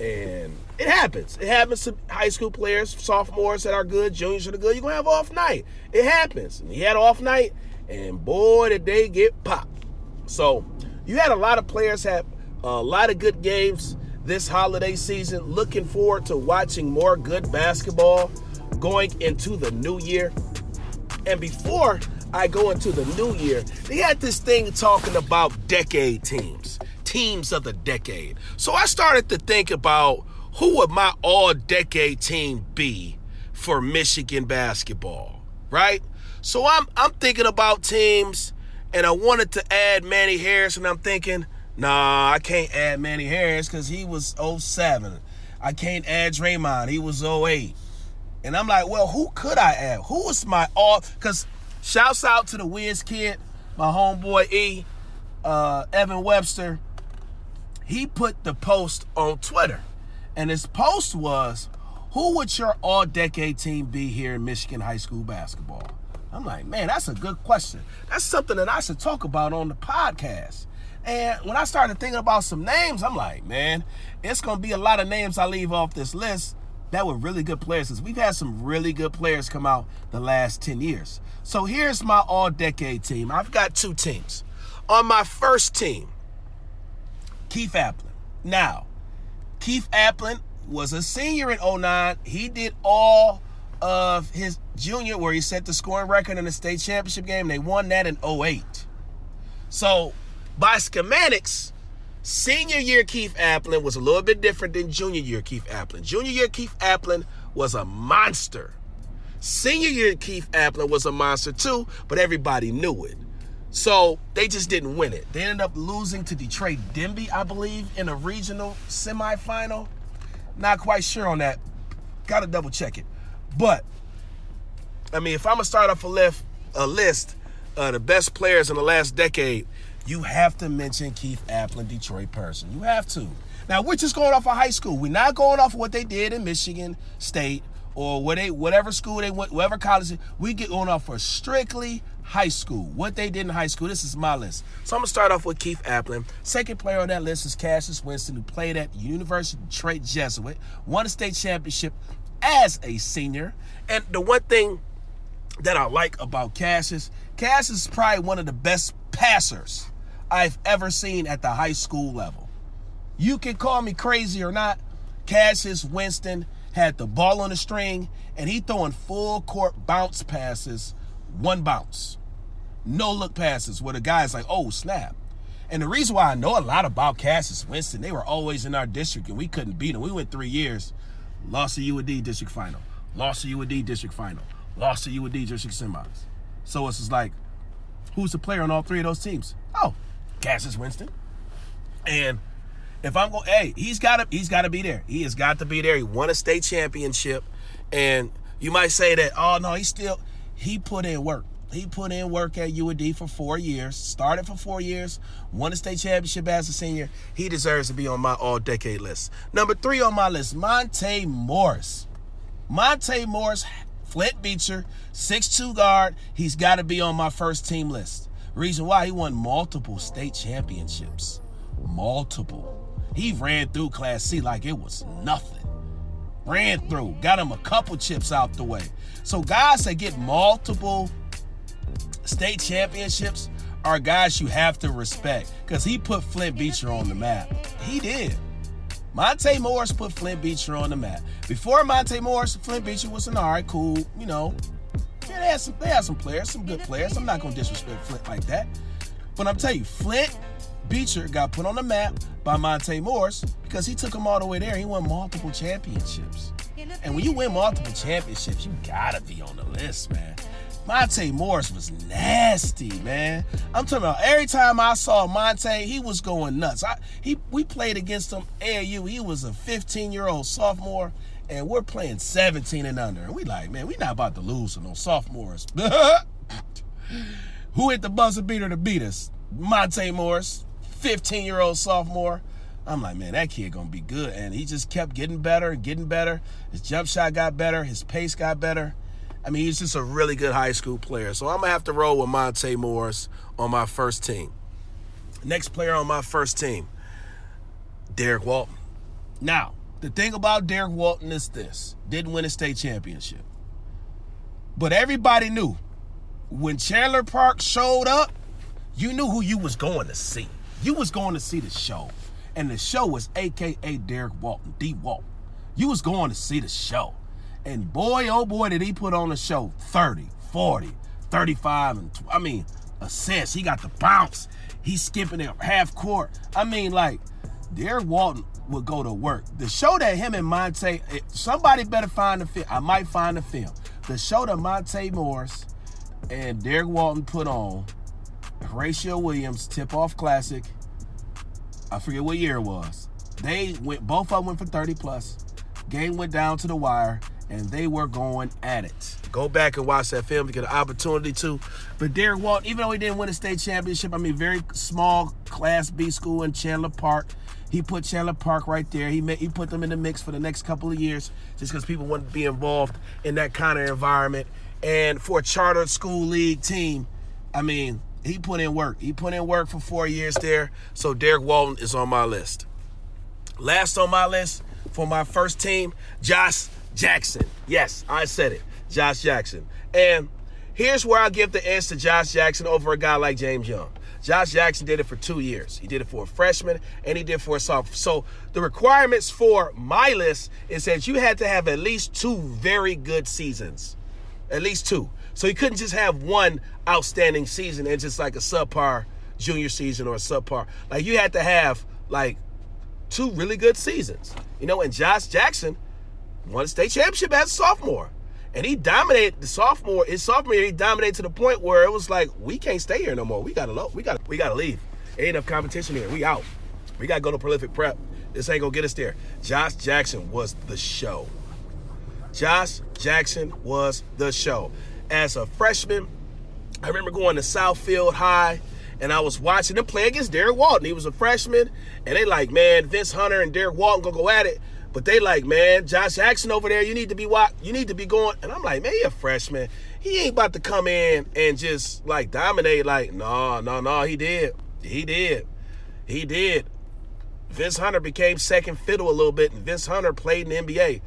And it happens. It happens to high school players, sophomores that are good, juniors that are good. You're going to have off night. It happens. And he had off night, and boy, did they get popped. So you had a lot of players have a lot of good games this holiday season. Looking forward to watching more good basketball going into the new year. And before I go into the new year, they had this thing talking about decade teams teams of the decade. So I started to think about who would my all decade team be for Michigan basketball, right? So I'm I'm thinking about teams and I wanted to add Manny Harris and I'm thinking, nah, I can't add Manny Harris cuz he was 07. I can't add Draymond, he was 08. And I'm like, well, who could I add? Who is my all cuz shouts out to the Wiz kid, my homeboy E, uh, Evan Webster he put the post on Twitter. And his post was, Who would your all decade team be here in Michigan high school basketball? I'm like, man, that's a good question. That's something that I should talk about on the podcast. And when I started thinking about some names, I'm like, man, it's going to be a lot of names I leave off this list that were really good players because we've had some really good players come out the last 10 years. So here's my all decade team. I've got two teams. On my first team, Keith Appling. Now, Keith Appling was a senior in 09. He did all of his junior where he set the scoring record in the state championship game. They won that in 08. So, by schematics, senior year Keith Appling was a little bit different than junior year Keith Appling. Junior year Keith Appling was a monster. Senior year Keith Appling was a monster too, but everybody knew it. So they just didn't win it. They ended up losing to Detroit Denby, I believe, in a regional semifinal. Not quite sure on that. Got to double check it. But I mean, if I'm gonna start off a list, a list of the best players in the last decade, you have to mention Keith Appling, Detroit person. You have to. Now we're just going off of high school. We're not going off of what they did in Michigan State or what they whatever school they went, whatever college. We get going off for strictly high school. What they did in high school. This is my list. So I'm gonna start off with Keith Appling. Second player on that list is Cassius Winston, who played at the University of Detroit Jesuit, won a state championship as a senior. And the one thing that I like about Cassius, Cassius is probably one of the best passers I've ever seen at the high school level. You can call me crazy or not. Cassius Winston had the ball on the string and he throwing full court bounce passes, one bounce. no look passes where the guy's like, oh snap. And the reason why I know a lot about Cassius Winston, they were always in our district and we couldn't beat them. We went three years, lost to UD district final, lost to UD district final, lost to UD district semis. So it's just like, who's the player on all three of those teams? Oh, Cassius Winston. And if I'm going, hey, he's got to he's got to be there. He has got to be there. He won a state championship, and you might say that, oh no, he still he put in work. He put in work at UAD for four years, started for four years, won a state championship as a senior. He deserves to be on my all decade list. Number three on my list, Monte Morris. Monte Morris, Flint Beecher, six-two guard. He's got to be on my first team list. Reason why he won multiple state championships. Multiple. He ran through Class C like it was nothing. Ran through, got him a couple chips out the way. So guys that get multiple state championships are guys you have to respect because he put Flint Beecher on the map. He did. Monte Morris put Flint Beecher on the map. Before Monte Morris, Flint Beecher was an all right, cool, you know. Yeah, they had some, they had some players, some good players. I'm not gonna disrespect Flint like that. But I'm telling you, Flint Beecher got put on the map by Monte Morris because he took him all the way there. He won multiple championships. And when you win multiple championships, you gotta be on the list, man. Monte Morris was nasty, man. I'm talking about every time I saw Monte, he was going nuts. I, he we played against him AAU. He was a 15 year old sophomore, and we're playing 17 and under. And we like, man, we not about to lose to no sophomores. Who hit the buzzer beater to beat us? Monte Morris, 15 year old sophomore. I'm like, man, that kid gonna be good. And he just kept getting better, and getting better. His jump shot got better, his pace got better. I mean, he's just a really good high school player. So I'm gonna have to roll with Monte Morris on my first team. Next player on my first team, Derrick Walton. Now, the thing about Derrick Walton is this: didn't win a state championship, but everybody knew when Chandler Park showed up, you knew who you was going to see. You was going to see the show, and the show was AKA Derrick Walton, D. Walton. You was going to see the show. And boy, oh boy, did he put on a show 30, 40, 35, and I mean, assists. He got the bounce. He's skipping it half court. I mean, like, Derrick Walton would go to work. The show that him and Monte, eh, somebody better find the film. I might find the film. The show that Monte Morris and Derrick Walton put on, Horatio Williams Tip Off Classic. I forget what year it was. They went, both of them went for 30 plus. Game went down to the wire and they were going at it. Go back and watch that film to get an opportunity to. But Derrick Walton, even though he didn't win a state championship, I mean, very small Class B school in Chandler Park. He put Chandler Park right there. He made, he put them in the mix for the next couple of years just because people wanted to be involved in that kind of environment. And for a charter school league team, I mean, he put in work. He put in work for four years there. So Derrick Walton is on my list. Last on my list for my first team, Josh Jackson. Yes, I said it. Josh Jackson. And here's where I give the edge to Josh Jackson over a guy like James Young. Josh Jackson did it for two years. He did it for a freshman and he did for a sophomore. So the requirements for my list is that you had to have at least two very good seasons. At least two. So you couldn't just have one outstanding season and just like a subpar junior season or a subpar. Like you had to have like two really good seasons. You know, and Josh Jackson won a state championship as a sophomore. And he dominated the sophomore, his sophomore year, he dominated to the point where it was like, we can't stay here no more. We gotta we gotta we gotta leave. Ain't enough competition here. We out. We gotta go to prolific prep. This ain't gonna get us there. Josh Jackson was the show. Josh Jackson was the show. As a freshman, I remember going to Southfield High and I was watching them play against Derrick Walton. He was a freshman, and they like, man, Vince Hunter and Derrick Walton gonna go at it. But they like, man, Josh Jackson over there, you need to be what you need to be going. And I'm like, man, he a freshman. He ain't about to come in and just like dominate. Like, no, no, no, he did. He did. He did. Vince Hunter became second fiddle a little bit, and Vince Hunter played in the NBA.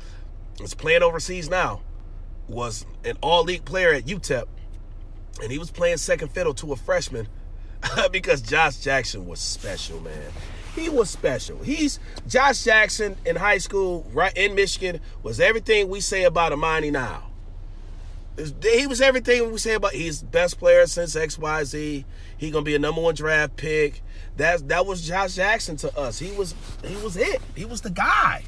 Is playing overseas now. Was an all-league player at UTEP, and he was playing second fiddle to a freshman because Josh Jackson was special, man he was special. He's Josh Jackson in high school, right in Michigan, was everything we say about Emoni now. he was everything we say about. He's best player since X Y Z. He gonna be a number one draft pick. That that was Josh Jackson to us. He was he was it. He was the guy,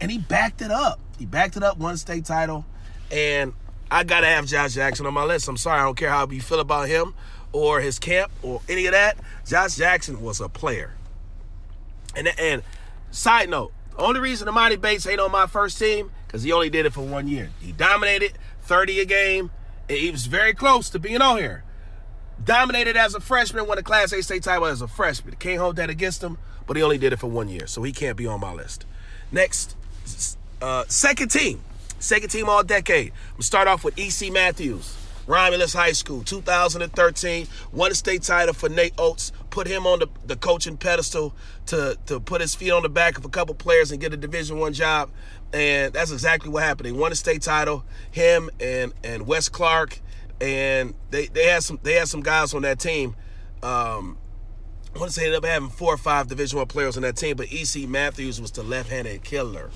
and he backed it up. He backed it up, won state title, and I gotta have Josh Jackson on my list. I'm sorry, I don't care how you feel about him or his camp or any of that. Josh Jackson was a player. And and side note, only reason Emoni Bates ain't on my first team because he only did it for one year. He dominated 30 a game. And he was very close to being on here. Dominated as a freshman, won a Class A state title as a freshman. Can't hold that against him, but he only did it for one year, so he can't be on my list. Next, uh, second team. Second team all decade. I'm going to start off with E.C. Matthews. Romulus High School, 2013, won a state title for Nate Oats, put him on the, the coaching pedestal to, to put his feet on the back of a couple players and get a Division One job. And that's exactly what happened. They won a state title, him and and Wes Clark, and they, they had some they had some guys on that team. Um, I want to say they ended up having four or five Division One players on that team, but EC Matthews was the left-handed killer.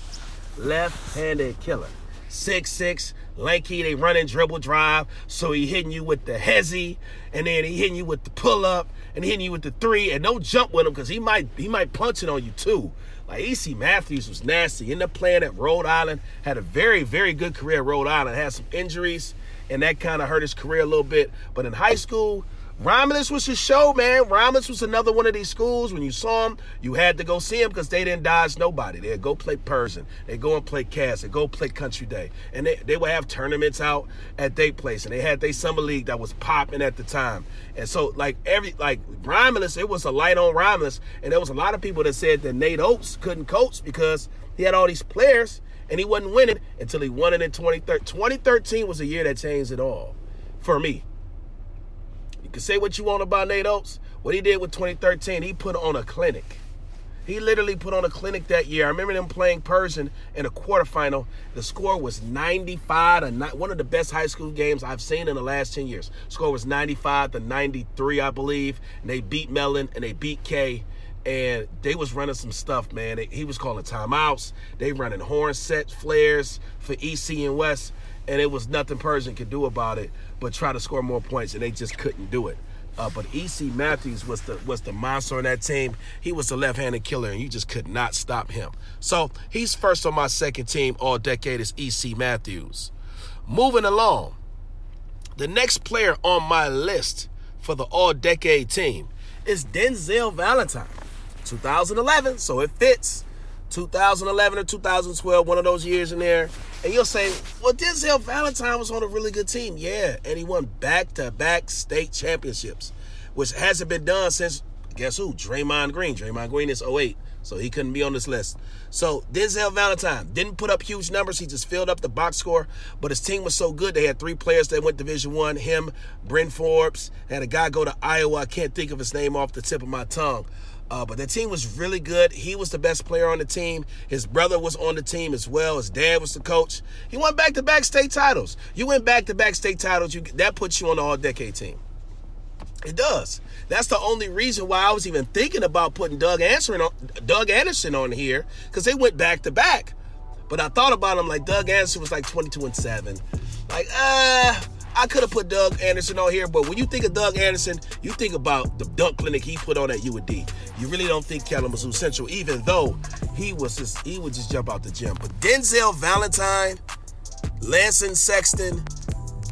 Left-handed killer. Six six, lanky, they running dribble drive. So he hitting you with the hezzy, and then he hitting you with the pull up, and hitting you with the three, and don't jump with him because he might he might punch it on you too. Like EC Matthews was nasty. Ended up playing at Rhode Island, had a very, very good career at Rhode Island, had some injuries, and that kind of hurt his career a little bit. But in high school, Romulus was his show, man. Romulus was another one of these schools. When you saw him, you had to go see him because they didn't dodge nobody. They'd go play Pershing. They'd go and play Cass. They'd go play Country Day. And they, they would have tournaments out at their place. And they had their summer league that was popping at the time. And so, like, every, like, Romulus, it was a light on Romulus. And there was a lot of people that said that Nate Oats couldn't coach because he had all these players and he wasn't winning until he won it in 2013. 2013 was a year that changed it all for me. You can say what you want about Nate Oats. What he did with 2013, he put on a clinic. He literally put on a clinic that year. I remember them playing Pershing in a quarterfinal. The score was 95 to not, one of the best high school games I've seen in the last 10 years. Score was 95 to 93, I believe. And they beat Mellon and they beat K. And they was running some stuff, man. He was calling timeouts. They running horn set flares for EC and Wes and it was nothing Pershing could do about it but try to score more points, and they just couldn't do it. Uh, but EC Matthews was the was the monster on that team. He was the left-handed killer, and you just could not stop him. So he's first on my second team all decade is EC Matthews. Moving along, the next player on my list for the all decade team is Denzel Valentine, 2011. So it fits. 2011 or 2012, one of those years in there. And you'll say, well, Denzel Valentine was on a really good team. Yeah, and he won back to back state championships, which hasn't been done since, guess who? Draymond Green. Draymond Green is 08, so he couldn't be on this list. So Denzel Valentine didn't put up huge numbers. He just filled up the box score, but his team was so good. They had three players that went Division One. Him, Bryn Forbes, had a guy go to Iowa. I can't think of his name off the tip of my tongue. Uh, but the team was really good. He was the best player on the team. His brother was on the team as well. His dad was the coach. He went back to back state titles. You went back to back state titles. You, that puts you on the all decade team. It does. That's the only reason why I was even thinking about putting Doug Anderson on, Doug Anderson on here because they went back to back. But I thought about him like Doug Anderson was like 22 and 7. Like, ah. Uh, I could have put Doug Anderson on here, but when you think of Doug Anderson, you think about the dunk clinic he put on at UD. You really don't think Kalamazoo Central, even though he was just he would just jump out the gym. But Denzel Valentine, Lansing Sexton,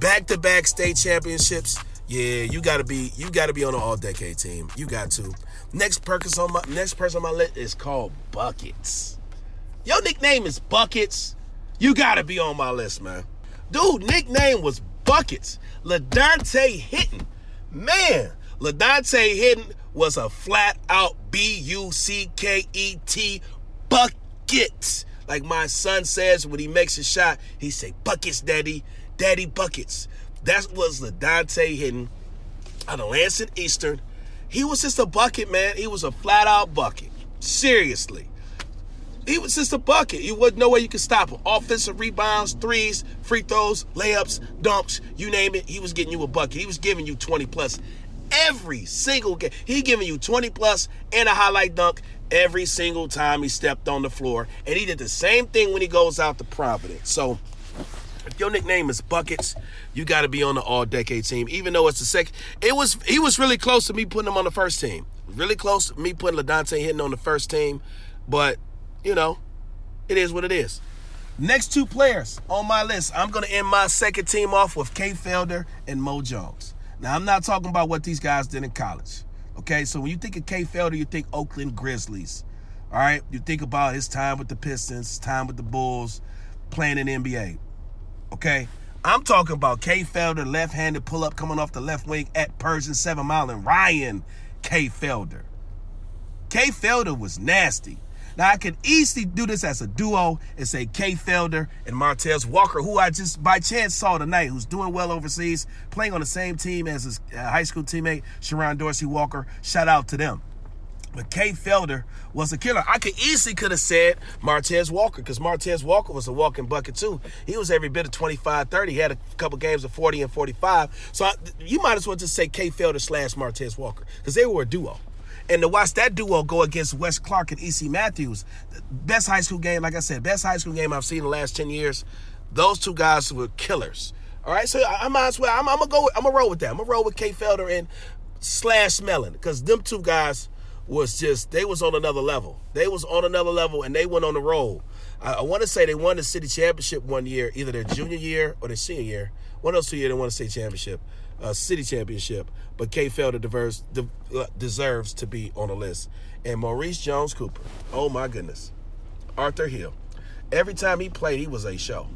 back-to-back state championships. Yeah, you gotta be you gotta be on an all-decade team. You got to. Next person on my next person on my list is called Buckets. Your nickname is Buckets. You gotta be on my list, man. Dude, nickname was buckets. LaDontae Henton. Man, LaDontae Henton was a flat out B U C K E T buckets. Like my son says when he makes a shot, he say buckets, daddy, daddy buckets. That was LaDontae Henton out of Lansing Eastern. He was just a bucket, man. He was a flat out bucket. Seriously. He was just a bucket. You wasn't no way you could stop him. Offensive rebounds, threes, free throws, layups, dunks, you name it. He was getting you a bucket. He was giving you 20 plus every single game. He giving you 20 plus and a highlight dunk every single time he stepped on the floor. And he did the same thing when he goes out to Providence. So if your nickname is Buckets, you got to be on the All Decade team. Even though it's the second, it was he was really close to me putting him on the first team. Really close to me putting LaDontae Henton on the first team, but you know, it is what it is. Next two players on my list, I'm going to end my second team off with Kay Felder and Mo Jones. Now, I'm not talking about what these guys did in college. Okay, so when you think of Kay Felder, you think Oakland Grizzlies. All right, you think about his time with the Pistons, time with the Bulls, playing in NBA. Okay, I'm talking about Kay Felder, left-handed pull-up coming off the left wing at Pershing Seven Mile and Ryan Kay Felder. Kay Felder was nasty. Now I can easily do this as a duo and say Kay Felder and Martez Walker, who I just by chance saw tonight, who's doing well overseas, playing on the same team as his uh, high school teammate Sherron Dorsey Walker. Shout out to them. But Kay Felder was a killer. I could easily could have said Martez Walker because Martez Walker was a walking bucket too. He was every bit of 25, 30. He had a couple games of 40 and 45. So I, you might as well just say Kay Felder slash Martez Walker because they were a duo. And to watch that duo go against Wes Clark and E.C. Matthews, best high school game, like I said, best high school game I've seen in the last 10 years. Those two guys were killers. All right, so I, I might as well. I'm, I'm, gonna go. I'm gonna roll with that. I'm gonna roll with Kay Felder and slash Mellon because them two guys was just they was on another level. They was on another level and they went on the roll. I, I want to say they won the city championship one year, either their junior year or their senior year. One of those two years they won the state championship, uh, city championship. But Kay Felder diverse, de, uh, deserves to be on the list. And Maurice Jones Cooper, oh my goodness, Arthur Hill. Every time he played, he was a show.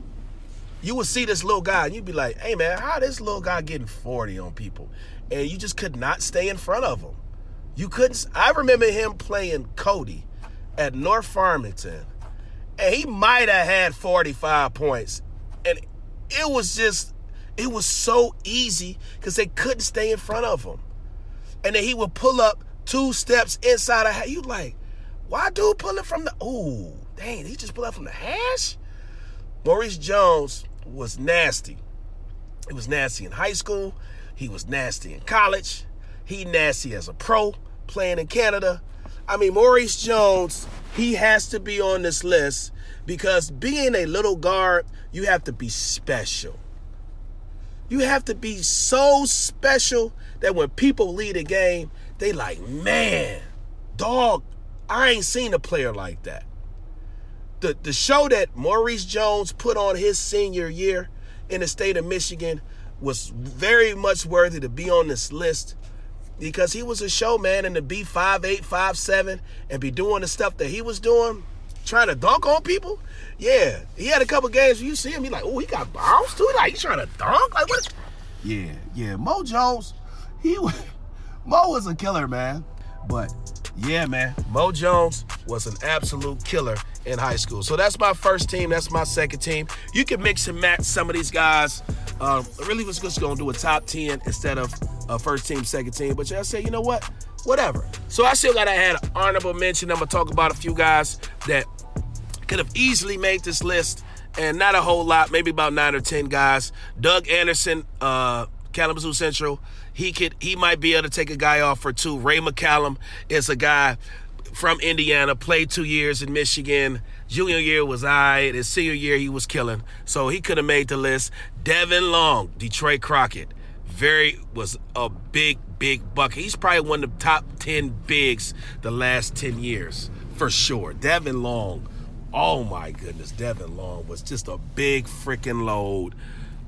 You would see this little guy and you'd be like, hey man, how this little guy getting 40 on people? And you just could not stay in front of him. You couldn't. I remember him playing Cody at North Farmington, and he might have had 45 points. And it was just, it was so easy because they couldn't stay in front of him. And then he would pull up two steps inside of you like, why dude pulling from the oh dang, he just pulled up from the hash? Maurice Jones was nasty. He was nasty in high school. He was nasty in college. He nasty as a pro playing in Canada. I mean, Maurice Jones, he has to be on this list because being a little guard, you have to be special. You have to be so special that when people lead a game, they like, man, dog, I ain't seen a player like that. The the show that Maurice Jones put on his senior year in the state of Michigan was very much worthy to be on this list because he was a showman and to be five eight, five seven, and be doing the stuff that he was doing, trying to dunk on people. Yeah, he had a couple games where you see him, he like, oh, he got bounce too. Like he's trying to dunk. Like what? Yeah, yeah. Mo Jones, he was Mo was a killer, man. But yeah, man, Mo Jones was an absolute killer in high school. So that's my first team. That's my second team. You can mix and match some of these guys. Um, really was just to do a top 10 instead of a first team, second team. But I said, you know what? Whatever. So I still got to add an honorable mention. I'm to talk about a few guys that could have easily made this list and not a whole lot, maybe about nine or 10 guys. Doug Anderson, uh, Kalamazoo Central. He could he might be able to take a guy off for two. Ray McCallum is a guy from Indiana, played two years in Michigan. Junior year was I. His senior year he was killing, so he could have made the list. Devin Long, Detroit Crockett, very was a big big buck. He's probably one of the top ten bigs the last ten years for sure. Devin Long, oh my goodness, Devin Long was just a big freaking load.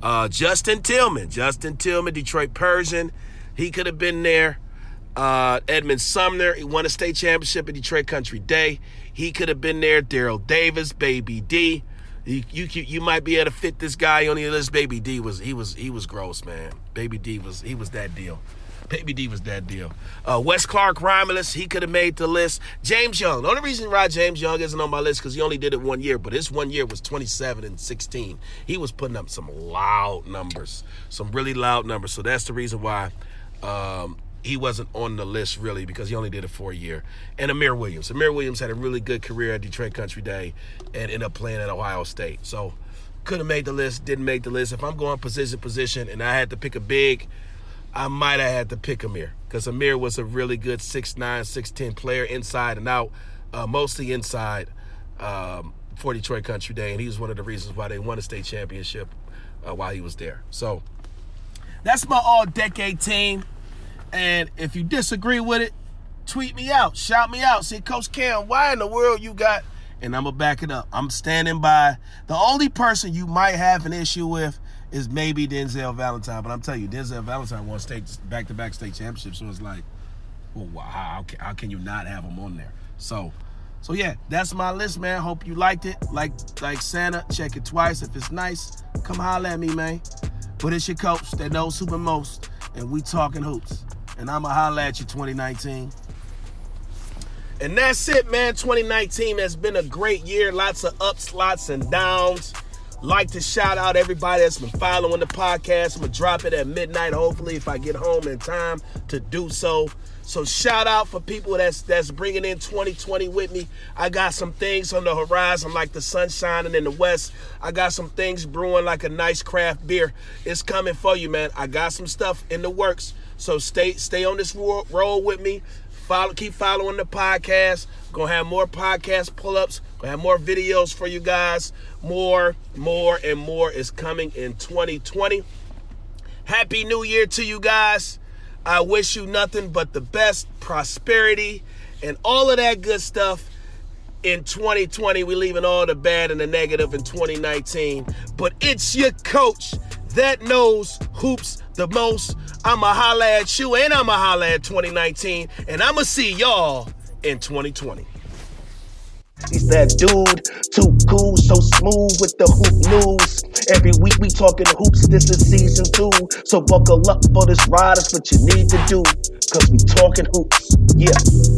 Uh, Justin Tillman, Justin Tillman, Detroit Pershing, he could have been there. Uh, Edmond Sumner, he won a state championship at Detroit Country Day. He could have been there. Daryl Davis, Baby D. You, you you might be able to fit this guy on your list. Baby D was he was he was gross, man. Baby D was he was that deal. Baby D was that deal. Uh, Wes Clark, Romulus, he could have made the list. James Young. The only reason why James Young isn't on my list because he only did it one year, but his one year was 27 and 16. He was putting up some loud numbers, some really loud numbers. So that's the reason why um, he wasn't on the list really because he only did it for a year. And Amir Williams. Amir Williams had a really good career at Detroit Country Day and ended up playing at Ohio State. So could have made the list, didn't make the list. If I'm going position position and I had to pick a big, I might have had to pick Amir because Amir was a really good 6'9, 6'10 player inside and out, uh, mostly inside. Um, for Detroit Country Day, and he was one of the reasons why they won a state championship uh, while he was there. So that's my all decade team. And if you disagree with it, tweet me out, shout me out. Say, Coach Cam, why in the world you got? And I'm gonna back it up. I'm standing by. The only person you might have an issue with is maybe Denzel Valentine, but I'm telling you, Denzel Valentine won state back-to-back state championships, so it's like, well, wow, how, can, how can you not have him on there? So, so yeah, that's my list, man. Hope you liked it. Like, like Santa, check it twice. If it's nice, come holler at me, man. But it's your coach that knows super most, and we talking hoops. And I'ma holler at you 2019. And that's it, man. 2019 has been a great year. Lots of ups, lots and downs. Like to shout out everybody that's been following the podcast. I'm gonna drop it at midnight, hopefully, if I get home in time to do so. So shout out for people that's that's bringing in 2020 with me. I got some things on the horizon like the sun shining in the west. I got some things brewing like a nice craft beer. It's coming for you, man. I got some stuff in the works. So stay stay on this roll with me. Follow, keep following the podcast. Gonna have more podcast pull-ups. Gonna have more videos for you guys. More, more, and more is coming in 2020. Happy New Year to you guys. I wish you nothing but the best prosperity and all of that good stuff in 2020. We're leaving all the bad and the negative in 2019. But it's your coach that knows hoops the most. I'ma holla at you and I'ma holla at 2019. And I'ma see y'all in 2020. He's that dude, too cool, so smooth with the hoop news. Every week we talking hoops, this is season two. So buckle up for this ride, it's what you need to do. Cause we talking hoops, yeah.